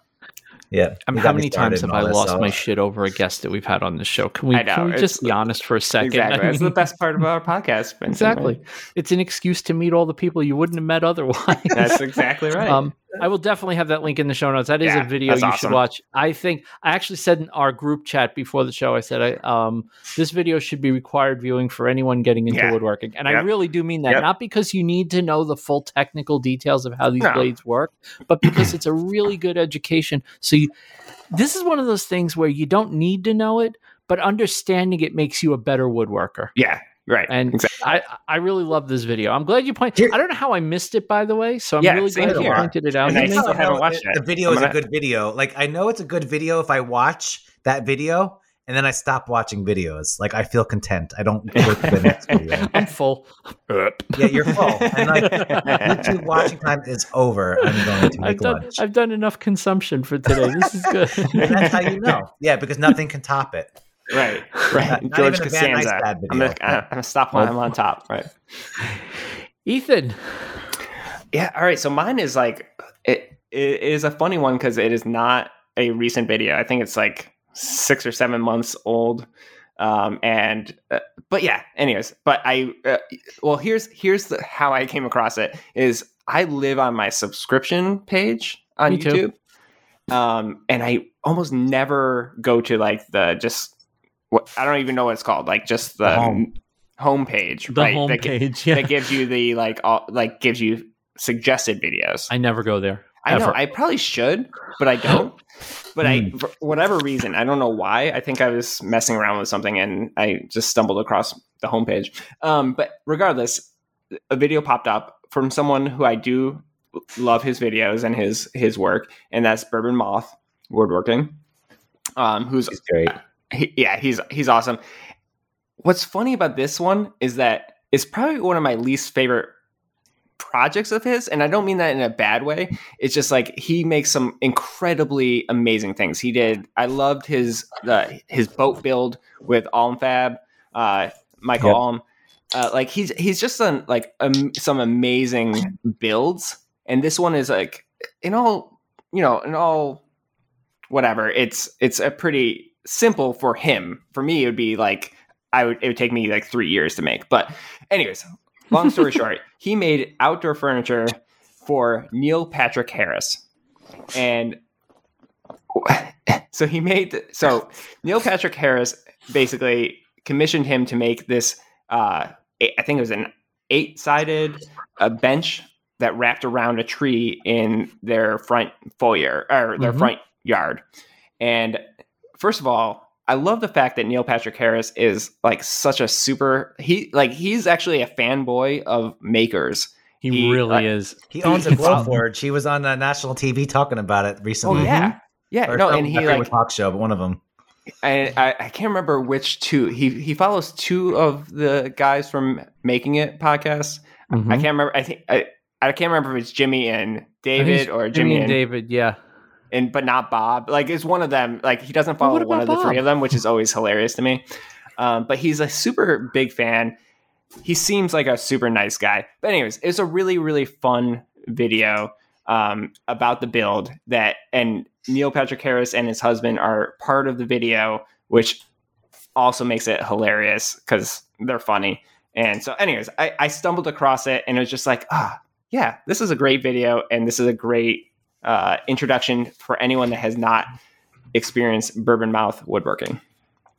Yeah, I mean, how many times have I lost this, my shit over a guest that we've had on the show? Can we, know, can we just be honest for a second? exactly, I that's the best part of our podcast. Vincent. exactly. It's an excuse to meet all the people you wouldn't have met otherwise. That's exactly right. Um, I will definitely have that link in the show notes. That is Yeah, a video you that's should watch. I think I actually said in our group chat before the show, I said, I, um, this video should be required viewing for anyone getting into Yeah. woodworking. And I really do mean that, Yep. not because you need to know the full technical details of how these No. blades work, but because it's a really good education. So you, this is one of those things where you don't need to know it, but understanding it makes you a better woodworker. yeah, Right. And exactly. I I really love this video. I'm glad you pointed. Here- I don't know how I missed it, by the way. So I'm Yeah, really same glad you pointed it out. And I still haven't watched the, it. The video I'm is gonna- a good video. Like I know it's a good video if I watch that video and then I stop watching videos. Like I feel content. I don't go to the next video. I'm full. Yeah, you're full. And like YouTube watching time is over. I'm going to I've make done lunch. I've done enough consumption for today. This is good. and that's how you know. Yeah, because nothing can top it. Right. Right. Not- George Costanza. Nice I'm video. gonna, I'm gonna stop when I'm on top. Right. Ethan, Yeah. All right. So mine is like it, it is a funny one because it is not a recent video. I think it's like six or seven months old. Um, and uh, but yeah. Anyways, but I uh, well here's here's the, how I came across it is I live on my subscription page on Me too. YouTube. Um, and I almost never go to like the just what I don't even know what it's called, like just the, The home. home page, the right? That gi- homepage. Yeah. that gives you the like all like gives you suggested videos. I never go there. I know. I probably should, but I don't. But I, Hmm. for whatever reason, I don't know why. I think I was messing around with something and I just stumbled across the homepage. Um, but regardless, a video popped up from someone who I do love his videos and his his work, and that's Bourbon Moth Woodworking. Um, who's It's great. He, yeah, he's he's awesome. What's funny about this one is that it's probably one of my least favorite projects of his, and I don't mean that in a bad way. It's just like he makes some incredibly amazing things. He did. I loved his the his boat build with Almfab, uh, Michael Yep. Alm. Uh, like he's he's just done like um, some amazing builds, and this one is like in all you know in all whatever. It's it's a pretty simple for him. For me, it would be like I would it would take me like three years to make. But anyways, long story short, he made outdoor furniture for Neil Patrick Harris, and so he made so Neil Patrick Harris basically commissioned him to make this. Uh, I think it was an eight-sided uh, bench that wrapped around a tree in their front foyer or their Mhm. front yard. And first of all, I love the fact that Neil Patrick Harris is like such a super he like he's actually a fanboy of makers. He, He, really uh, is. He owns a It's- Glowforge. He was on uh, national TV talking about it recently. Oh recently. yeah. Yeah, Or no, some- and I he like talk show, but one of them. I, I I can't remember which two. He he follows two of the guys from Making It podcast. Mhm. I can't remember. I think I, I can't remember if it's Jimmy and David it's or Jimmy, and and, David. Yeah. And but not Bob. Like it's one of them. Like he doesn't follow one of the three of them, which is always hilarious to me. Um, but he's a super big fan. He seems like a super nice guy. But anyways, it's a really really fun video um, about the build that and Neil Patrick Harris and his husband are part of the video, which also makes it hilarious because they're funny. And so, anyways, I, I stumbled across it and it was just like, ah, yeah, this is a great video and this is a great uh, introduction for anyone that has not experienced Bourbon Moth woodworking.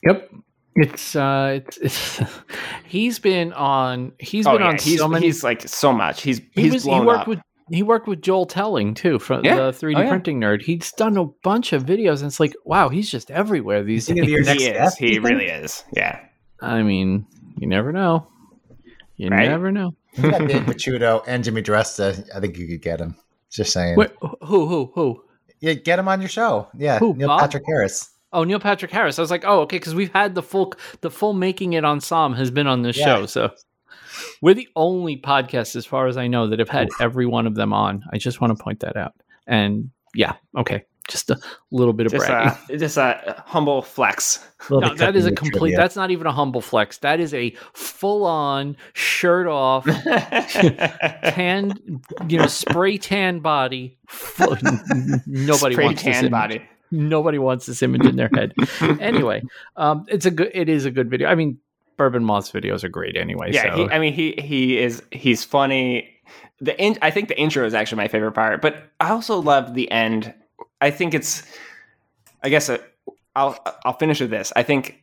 Yep. It's uh it's, it's he's been on he's oh, been yeah, on he's, so many he's like so much. He's he he's was he worked up. with he worked with Joel Telling too from Yeah. the 3D Oh, yeah. printing nerd. He's done a bunch of videos and it's like, wow, he's just everywhere these Is he your days. next he is. guest, He you think? really is. Yeah. I mean, you never know. You Right? never know. You got Dave Picciuto and Jimmy DiResta. I think you could get him. Just saying. Wait, who who who? Yeah, get him on your show. Yeah, Who, Neil Bob? Patrick Harris. Oh, Neil Patrick Harris. I was like, oh, okay, because we've had the full the full making it on Psalm has been on this Yeah. show, so we're the only podcast, as far as I know, that have had every one of them on. I just want to point that out. And yeah, okay, just a little bit of Just bragging. a, just a humble flex. Little No, that is a complete. trivia. That's not even a humble flex. That is a full on shirt off, tan, you know, spray tan body. Nobody Spray wants this tan image. body. Nobody wants this image in their head. anyway, um, it's a good. It is a good video. I mean, Bourbon Moth's videos are great anyway. Yeah, so. he, I mean he he is he's funny. The in, I think the intro is actually my favorite part, but I also love the end. I think it's I guess uh, I'll I'll finish with this. I think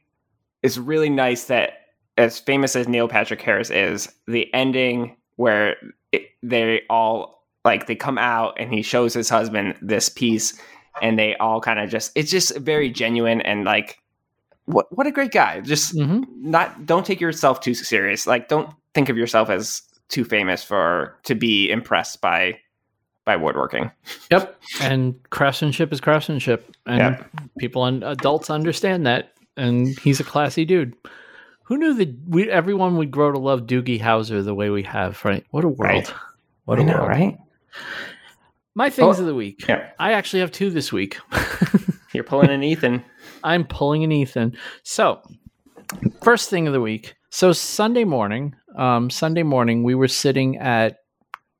it's really nice that as famous as Neil Patrick Harris is, the ending where it, they all like they come out and he shows his husband this piece and they all kind of just it's just very genuine and like what what a great guy. Just hmm not don't take yourself too serious. Like don't think of yourself as too famous for to be impressed by by woodworking. Yep. And craftsmanship is craftsmanship, and Yeah. people and adults understand that. And he's a classy dude. Who knew that we everyone would grow to love Doogie Howser the way we have? Right? What a world! Right. What a I know, world! right? My things Oh, of the week. Yeah. I actually have two this week. You're pulling an Ethan. I'm pulling an Ethan. So, first thing of the week. So Sunday morning, um, Sunday morning, we were sitting at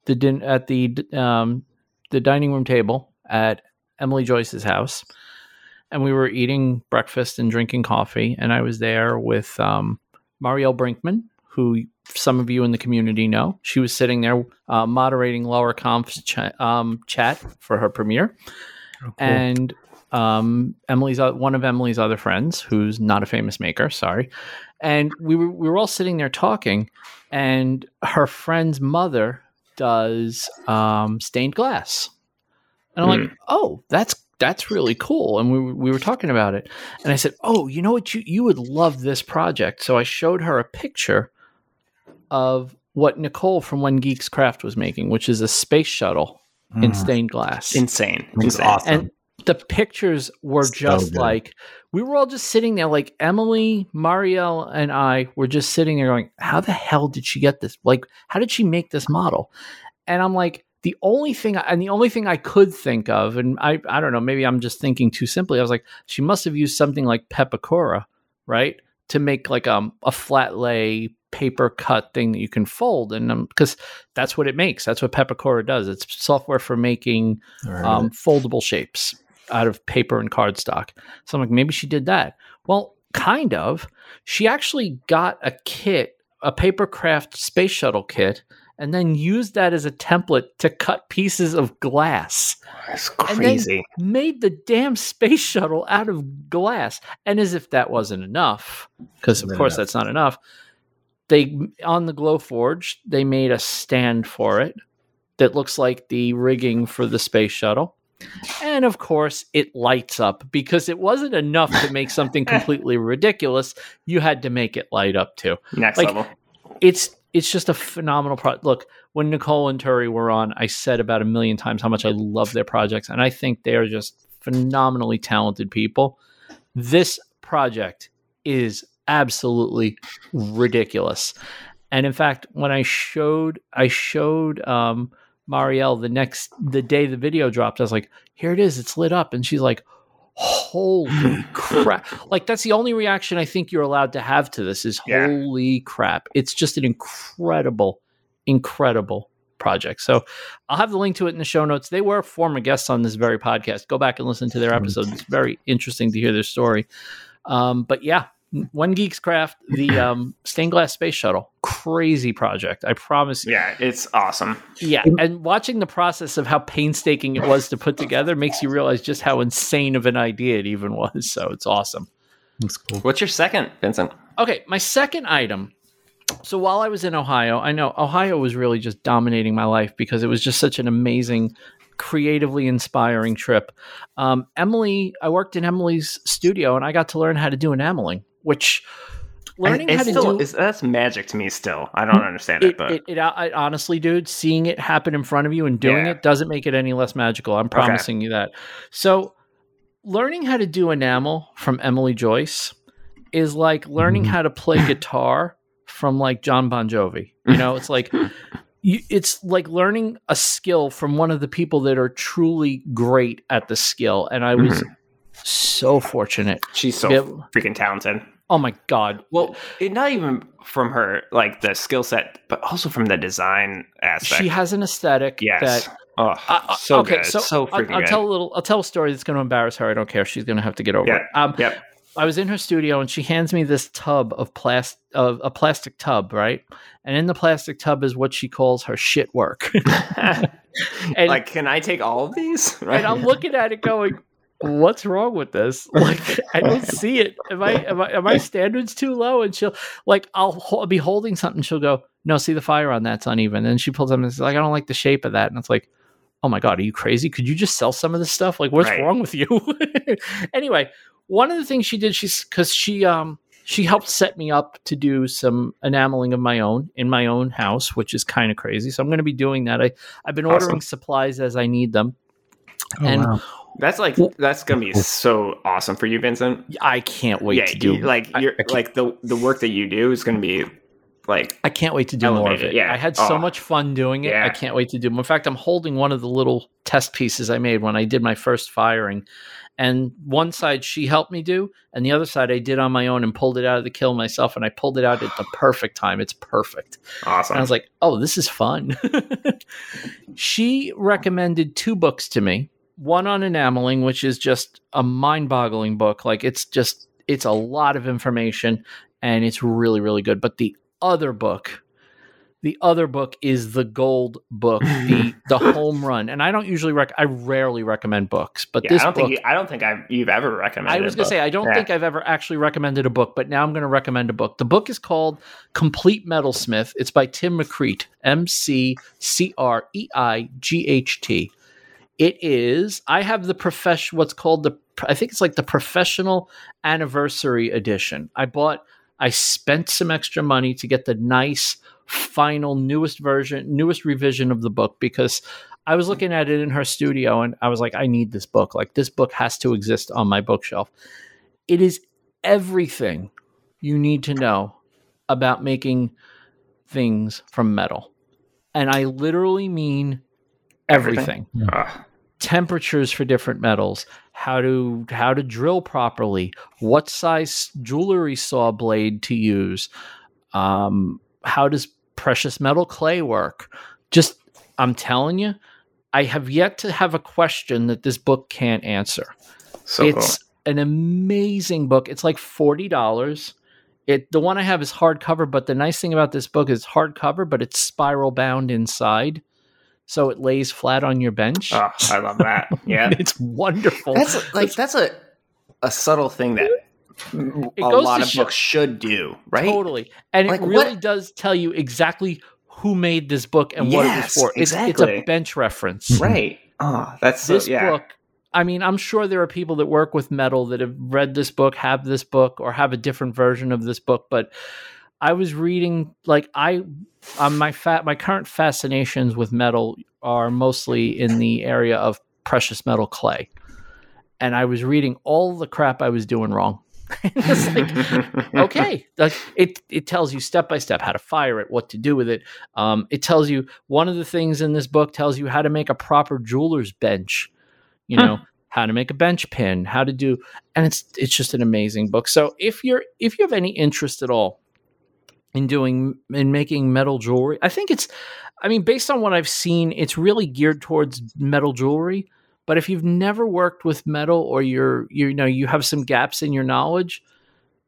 the din- at the um, the dining room table at Emily Joyce's house, and we were eating breakfast and drinking coffee. And I was there with um, Marielle Brinkman, who some of you in the community know. She was sitting there uh, moderating Laura Kampf's cha- um, chat for her premiere and um, Emily's uh, one of Emily's other friends, who's not a famous maker. Sorry, and we were we were all sitting there talking, and her friend's mother does um, stained glass, and I'm like, oh, that's that's really cool. And we were- we were talking about it, and I said, oh, you know what, you you would love this project. So I showed her a picture of what Nicole from When Geeks Craft was making, which is a space shuttle in Mm. stained glass Insane. Looks Insane. awesome. and the pictures were So just good. like we were all just sitting there like emily marielle and i were just sitting there going how the hell did she get this? Like how did she make this model? And i'm like the only thing and the only thing i could think of and i i don't know maybe i'm just thinking too simply i was like she must have used something like pepakura right to make like um, a flat lay paper cut thing that you can fold and because that's what it makes that's what pepakura does it's software for making Or- um, foldable shapes out of paper and cardstock. So I'm like, maybe she did that. Well, kind of. She actually got a kit, a paper craft space shuttle kit, and then used that as a template to cut pieces of glass. That's crazy. Made the damn space shuttle out of glass. And as if that wasn't enough, because of course enough. that's not enough. They on the Glowforge, they made a stand for it that looks like the rigging for the space shuttle. And of course, it lights up because it wasn't enough to make something completely ridiculous. You had to make it light up too. Next like- level. It's it's just a phenomenal product. Look, when Nicole and Turi were on, I said about a million times how much I love their projects, and I think they are just phenomenally talented people. This project is absolutely ridiculous. And in fact, when I showed I showed um Marielle the next the day the video dropped, I was like, here it is, it's lit up. And she's like, Holy crap. Like that's the only reaction I think you're allowed to have to this is Yeah. holy crap. It's just an incredible, incredible project. So I'll have the link to it in the show notes. They were former guests on this very podcast. Go back and listen to their episode. It's very interesting to hear their story. Um, but yeah, One Geeks Craft, the um, stained glass space shuttle, crazy project. I promise you. Yeah, it's awesome. Yeah, and watching the process of how painstaking it was to put together makes you realize just how insane of an idea it even was. So it's awesome. Looks cool. What's your second, Vincent? Okay, my second item. So while I was in Ohio, I know Ohio was really just dominating my life because it was just such an amazing, creatively inspiring trip. Um, Emily, I worked in Emily's studio and I got to learn how to do enameling, which learning It's how to still, do that's magic to me still. I don't understand it, it, but it, it, I, honestly, dude, seeing it happen in front of you and doing Yeah. it doesn't make it any less magical. I'm promising you that. So, learning how to do enamel from Emily Joyce is like learning Mhm. how to play guitar from like John Bon Jovi. You know, it's like you, it's like learning a skill from one of the people that are truly great at the skill. And I was so fortunate. she's so freaking talented. Oh my god! Well, it, not even from her like the skill set, but also from the design aspect. She has an aesthetic yes. that oh, Uh, so okay, good. so, So, I'll, I'll good. tell a little. I'll tell a story that's going to embarrass her. I don't care. She's going to have to get over Yeah, it. Um, yep. I was in her studio and she hands me this tub of plastic, of a plastic tub, right? And in the plastic tub is what she calls her shit work. and, like, can I take all of these? Right. and I'm looking at it going, "What's wrong with this? Like, I don't see it. Am I, am I, are my standards too low?" And she'll like, I'll, ho- I'll be holding something. She'll go, "No, see the fire on that's uneven." And she pulls up and says, "Like, I don't like the shape of that." And it's like, "Oh my god, are you crazy? Could you just sell some of this stuff? Like, what's Right. wrong with you?" anyway, one of the things she did, she's because she um she helped set me up to do some enameling of my own in my own house, which is kind of crazy. So I'm going to be doing that. I I've been ordering supplies as I need them, Oh, and wow. That's like Well- that's gonna be so awesome for you, Vincent. I can't wait yeah, to do like I- you're I can't- like the the work that you do is gonna be like I can't wait to do more of it. yeah. I had so Oh. much fun doing it. I can't wait to do more. In fact, I'm holding one of the little test pieces I made when I did my first firing. And one side she helped me do, and the other side I did on my own and pulled it out of the kiln myself. And I pulled it out at the perfect time. It's perfect. awesome. And I was like, oh, this is fun. she recommended two books to me one on enameling, which is just a mind boggling book. Like, it's just, it's a lot of information and it's really, really good. But the other book, the other book is the gold book, the the home run. And I don't usually rec I rarely recommend books, but yeah, this I don't book think you, I don't think I've you've ever recommended. I was a going to book. say, I don't Yeah. think I've ever actually recommended a book, but now I'm going to recommend a book. The book is called Complete Metalsmith. It's by Tim McCreight, M C C R E I G H T. It is, I have the profession, what's called the, I think it's like the professional anniversary edition. I bought, I spent some extra money to get the nice, final, newest version, newest revision of the book because I was looking at it in her studio and I was like, I need this book. Like, this book has to exist on my bookshelf. It is everything you need to know about making things from metal. And I literally mean everything. Everything? Ugh. Temperatures for different metals, how to how to drill properly, what size jewelry saw blade to use, um, how does precious metal clay work? Just I'm telling you, I have yet to have a question that this book can't answer. so it's an amazing book. It's like forty dollars. It the one I have is hardcover, but the nice thing about this book is hardcover, but it's spiral bound inside, so it lays flat on your bench. Oh, I love that. Yeah, it's wonderful. that's like that's a a subtle thing that a lot of show- books should do, right? Totally, and Like, it really what- does tell you exactly who made this book and what it was for. It's, it's a bench reference. Right. Oh, that's so, this yeah. book i mean i'm sure there are people that work with metal that have read this book have this book or have a different version of this book but i was reading like i um, my fat my current fascinations with metal are mostly in the area of precious metal clay. And i was reading all the crap i was doing wrong. It's like okay like it it tells you step by step how to fire it what to do with it. Um, it tells you one of the things in this book tells you how to make a proper jeweler's bench you Huh. know how to make a bench pin how to do and it's it's just an amazing book. So if you're if you have any interest at all in doing in making metal jewelry. I think it's i mean based on what i've seen it's really geared towards metal jewelry. But if you've never worked with metal or you're you know you have some gaps in your knowledge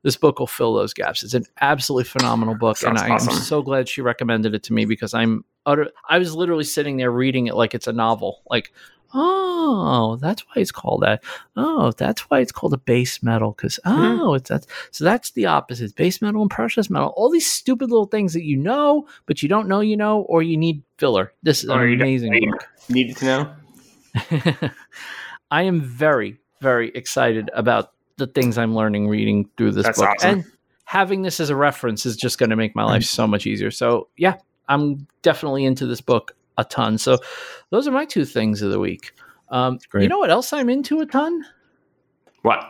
this book will fill those gaps. It's an absolutely phenomenal book and Sounds i am awesome. so glad she recommended it to me because i'm utter i was literally sitting there reading it like it's a novel. Like oh that's why it's called that oh that's why it's called a base metal because Mhm. oh it's that's so that's the opposite base metal and precious metal all these stupid little things that you know but you don't know you know or you need filler this is Or an amazing book Needed to know. I am very, very excited about the things I'm learning reading through this That's book. awesome. And having this as a reference is just going to make my life so much easier. So, yeah, I'm definitely into this book a ton. So, those are my two things of the week. Um, you know what else I'm into a ton? What?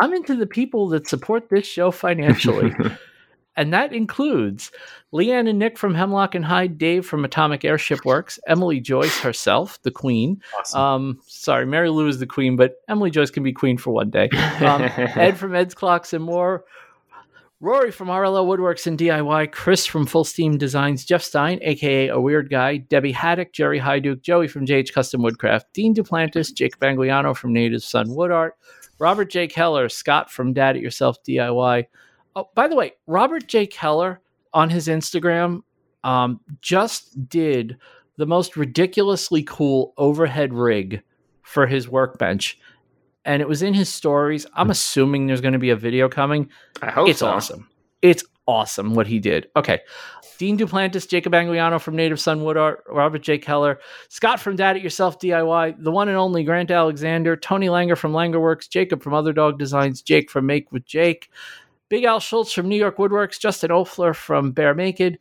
I'm into the people that support this show financially. and that includes Leanne and Nick from Hemlock and Hyde, Dave from Atomic Airship Works, Emily Joyce herself, the queen, Awesome. um, sorry, Mary Lou is the queen, but Emily Joyce can be queen for one day. Um, Ed from Ed's Clocks and More. Rory from RLL Woodworks and DIY, Chris from Full Steam Designs, Jeff Stein, aka A Weird Guy, Debbie Haddock, Jerry Hyduke, Joey from JH Custom Woodcraft, Dean Duplantis, Jake Bangliano from Native Sun Wood Art, Robert J. Keller, Scott from Dad It Yourself DIY. Oh, by the way, Robert J. Keller on his Instagram um, just did the most ridiculously cool overhead rig for his workbench. And it was in his stories. I'm hmm. assuming there's going to be a video coming. I hope it's so. awesome. It's awesome what he did. Okay. Dean Duplantis, Jacob Anguiano from Native Son Wood Art, Robert J. Keller, Scott from Dad It Yourself DIY, the one and only Grant Alexander, Tony Langer from Langer Works, Jacob from Other Dog Designs, Jake from Make with Jake, Big Al Schultz from New York Woodworks, Justin Ofler from Bear Naked,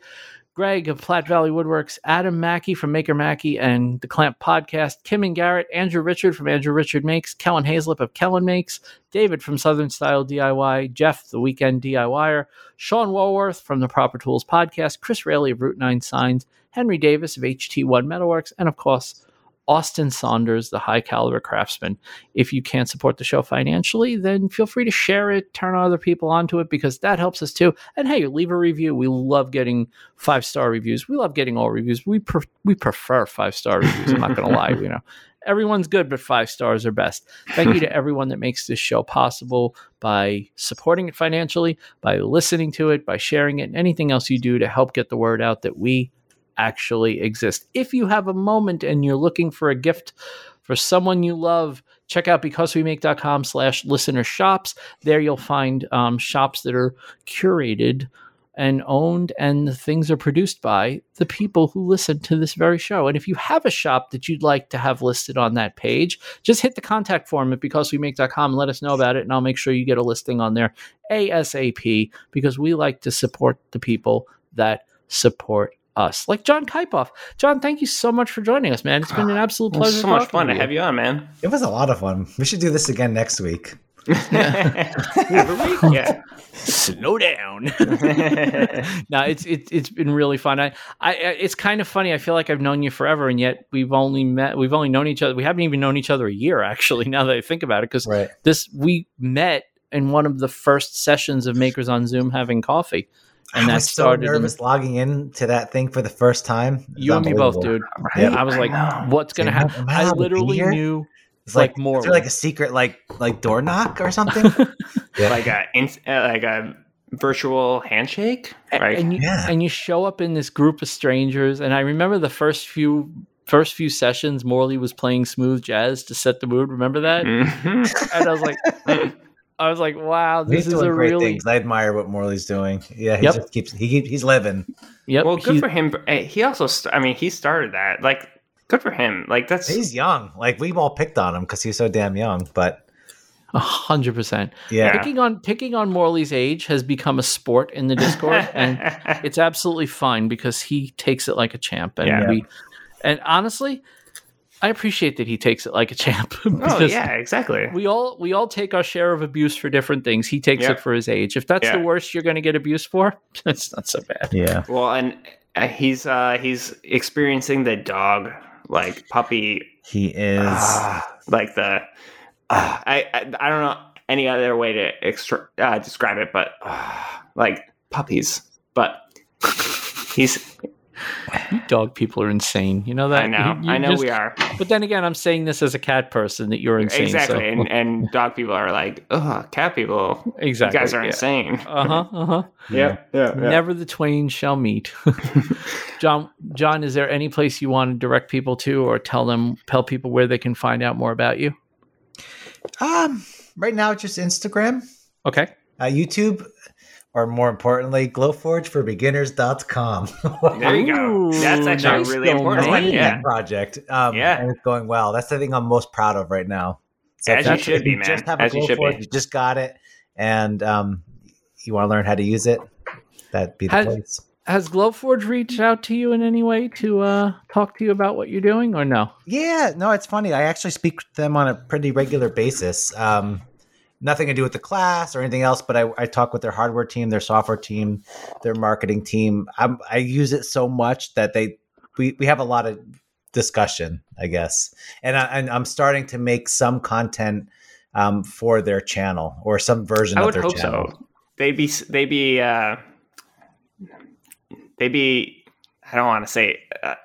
Greg of Platte Valley Woodworks, Adam Mackey from Maker Mackey and the Clamp Podcast, Kim and Garrett, Andrew Richard from Andrew Richard Makes, Kellen Hazlip of Kellen Makes, David from Southern Style DIY, Jeff, the Weekend DIYer, Sean Walworth from the Proper Tools Podcast, Chris Rayleigh of Route 9 Signs, Henry Davis of HT1 Metalworks, and of course, Austin Saunders, the high caliber craftsman. If you can't support the show financially, then feel free to share it, turn other people onto it because that helps us too. And hey, leave a review. We love getting five star reviews. We love getting all reviews. We we prefer five star reviews. I'm not going to lie. You know, everyone's good, but five stars are best. Thank you to everyone that makes this show possible by supporting it financially, by listening to it, by sharing it, and anything else you do to help get the word out that we actually exist. If you have a moment and you're looking for a gift for someone you love, check out becausewemake.com slash listener shops. There you'll find um, shops that are curated and owned and the things are produced by the people who listen to this very show. And if you have a shop that you'd like to have listed on that page, just hit the contact form at becausewemake.com and let us know about it. And I'll make sure you get a listing on there ASAP because we like to support the people that support us, like John Kipoff. John, thank you so much for joining us, man. It's been an ah, absolute It was pleasure. so much fun to to you. have you on, man. It was a lot of fun. We should do this again next week. Every week, yeah. Slow down. no, it's it's it's been really fun. I, I it's kind of funny. I feel like I've known you forever, and yet we've only met. We've only known each other. We haven't even known each other a year, actually. Now that I think about it, because Right. this we met in one of the first sessions of Makers on Zoom having coffee, and I that was so started. in- nervous logging in to that thing for the first time. You and me both, unbelievable. dude. Yeah. I was like, "What's gonna Am I- happen?" I I allowed to be literally here? knew. It's like like, more Is there like a secret like like door knock or something? Yeah. like a ins- uh, like a virtual handshake, right? And you, Yeah. and you show up in this group of strangers, and I remember the first few first few sessions, Morley was playing smooth jazz to set the mood. Remember that? Mhm. And I was like, I was like, wow, He's this is doing a great really things. I admire what Morley's doing. Yeah, he Yep. just keeps he keep, he's living. yep. well, good he- for him. Eh, He also, st- I mean, he started that. Like, good for him. Like, that's He's young. Like we've all picked on him because he's so damn young. But a hundred percent. yeah, Picking on picking on Morley's age has become a sport in the Discord, and it's absolutely fine because he takes it like a champ, and Yeah. we, and honestly, I appreciate that he takes it like a champ. oh yeah, exactly. we all we all take our share of abuse for different things. He takes Yeah. it for his age. If that's the worst you're going to get abused for, that's not so bad. yeah. Well, and uh, he's uh he's experiencing the dog like puppy, He is. ah, like the. ah, I, I I don't know any other way to extra, uh, describe it, but ah, like puppies. But he's. You dog people are insane. You know that. I know. You- you I know just- we are. But then again, I'm saying this as a cat person that you're insane. exactly, So. and, and dog people are like, oh, cat people. exactly. You guys are yeah. insane. Uh huh. Uh huh. Yeah, yeah, Never the twain shall meet. John, John, is there any place you want to direct people to, or tell them, tell people where they can find out more about you? Um, right now it's just Instagram, Okay. uh, YouTube, or more importantly, glowforgeforbeginners.com. There you go. That's actually nice really important. domain. Yeah. project. Um, Yeah. and it's going well. That's the thing I'm most proud of right now. So As you should be, Just man. have a As you should Glowforge, be. You just got it, and um, you want to learn how to use it. That'd be the Has- place. Has Glowforge reached out to you in any way to uh, talk to you about what you're doing, or no? Yeah, no, it's funny. I actually speak to them on a pretty regular basis. Um, nothing to do with the class or anything else, but I, I talk with their hardware team, their software team, their marketing team. I'm, I use it so much that they we, we have a lot of discussion, I guess, and, I, and I'm starting to make some content um, for their channel or some version I of would their hope channel. so. They'd be they'd be uh, they'd be I don't want to say uh,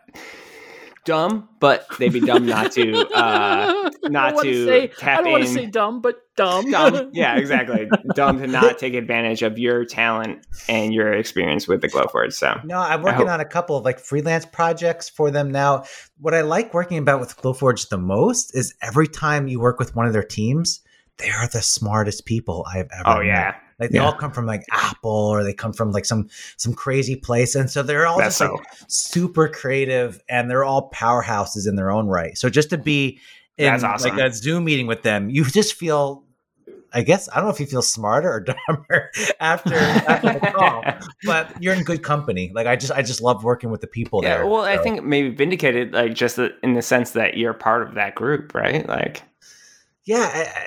dumb, but they'd be dumb not to uh, don't wanna to say, tap I don't want to say dumb, but dumb. dumb. Yeah, exactly. dumb to not take advantage of your talent and your experience with the Glowforge. So No, I'm working on a couple of like freelance projects for them now. What I like working about with Glowforge the most is every time you work with one of their teams, they are the smartest people I've ever oh met. yeah, Like they Yeah. all come from like Apple or they come from like some some crazy place, and so they're all That's just like super creative, and they're all powerhouses in their own right. So just to be in That's awesome. like a Zoom meeting with them, you just feel. I guess I don't know if you feel smarter or dumber after, after the call, but you're in good company. Like I just I just love working with the people Yeah, there. well, I think maybe vindicated, like just in the sense that you're part of that group, right? Like, yeah,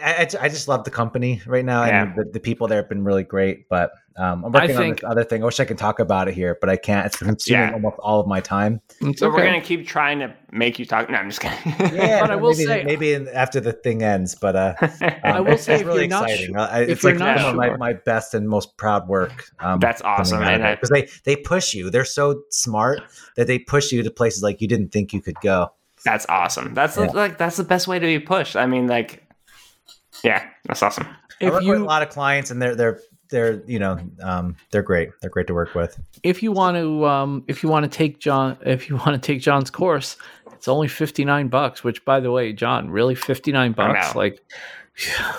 I, I, I- I just love the company right now, Yeah. and the, the people there have been really great. But um, I'm working on think- this other thing. I wish I could talk about it here, but I can't. It's consuming Yeah. almost all of my time. It's so we're gonna keep trying to make you talk. No, I'm just kidding. Yeah, But I will maybe, say- maybe in, after the thing ends, but uh, I um, will it's, say it's if really you're not exciting. su- Uh, if it's you're like not some my, my best and most proud work. Um, That's awesome, because they they push you. They're so smart that they push you to places like you didn't think you could go. that's awesome. That's Yeah. like that's the best way to be pushed. I mean, like, yeah, that's awesome. I if work with a lot of clients, and they're they're they're you know um, they're great. They're great to work with. if you want to um if you want to take John if you want to take John's course, it's only 59 bucks, which by the way, John, really 59 bucks like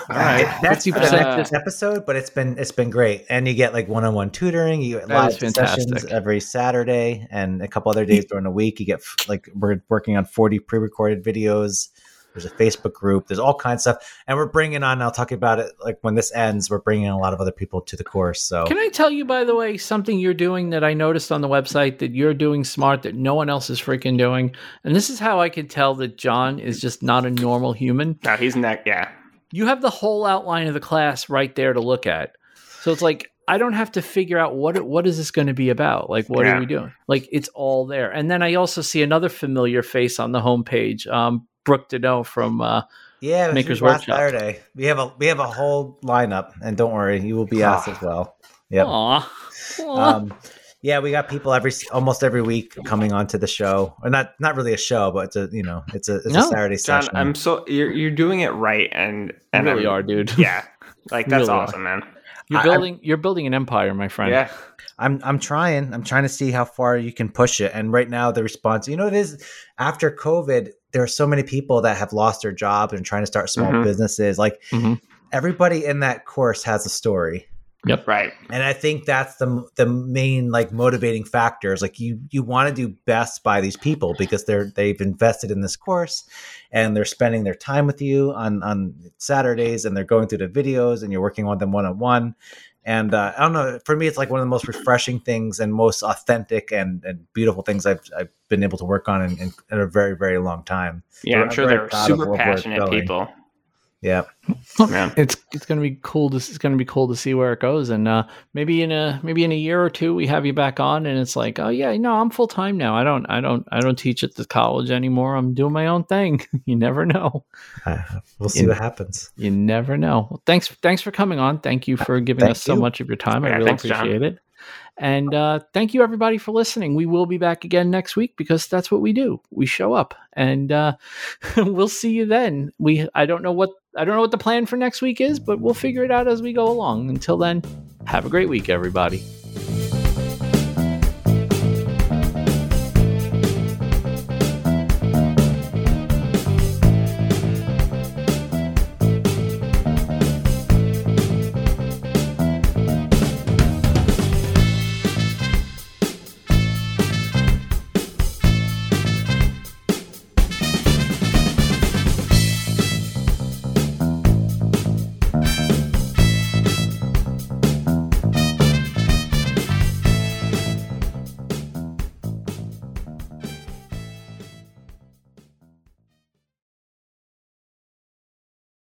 All right, that's for 50% the just- next episode, but it's been it's been great, and you get like one on one tutoring. You get live sessions every Saturday, and a couple other days during the week. You get like we're working on forty pre recorded videos. There's a Facebook group. There's all kinds of stuff, and we're bringing on. I'll talk about it like when this ends. We're bringing a lot of other people to the course. So Can I tell you, by the way, something you're doing that I noticed on the website that you're doing smart that no one else is freaking doing? And this is how I can tell that John is just not a normal human. No, he's neck. Yeah, You have the whole outline of the class right there to look at. So it's like, I don't have to figure out what what is this going to be about? Like, what Yeah. are we doing? Like, it's all there. And then I also see another familiar face on the homepage, um, Brooke Deneau from uh, yeah, Maker's last Workshop. Saturday we have a we have a whole lineup, and don't worry, you will be asked as well. Yep. Aw. Aw. um, yeah, we got people every almost every week coming onto the show, or not not really a show, but it's a you know it's a it's No, a Saturday John, session. I'm so you're you're doing it right, and you and really I'm- are, dude. Yeah, like that's Really are. awesome, man. You're I- building you're building an empire, my friend. Yeah, I'm I'm trying. I'm trying to see how far you can push it. And right now, the response, you know, it is after COVID. There are so many people that have lost their jobs and trying to start small Mhm. businesses. Like Mhm. everybody in that course has a story. Yep. Right. and i think that's the the main like motivating factors like you you want to do best by these people because they're they've invested in this course and they're spending their time with you on on saturdays and they're going through the videos and you're working on them one-on-one and uh, i don't know for me it's like one of the most refreshing things and most authentic and, and beautiful things i've, I've been able to work on in, in, in a very very long time Yeah, I'm I'm sure they're super passionate people. Yeah Man. It's it's gonna be cool to it's gonna be cool to see where it goes, and uh, maybe in a maybe in a year or two we have you back on, and it's like, oh yeah, no, I'm full time now. I don't I don't I don't teach at the college anymore. I'm doing my own thing. you never know. uh, we'll see Yeah. what happens You never know. Well, thanks thanks for coming on. Thank you for giving Thank us so you. much of your time. I really thanks, John. appreciate it. And uh, thank you everybody for listening. We will be back again next week because that's what we do. We show up, and uh, we'll see you then. We I don't know what I don't know what the plan for next week is, but we'll figure it out as we go along. Until then, have a great week, everybody.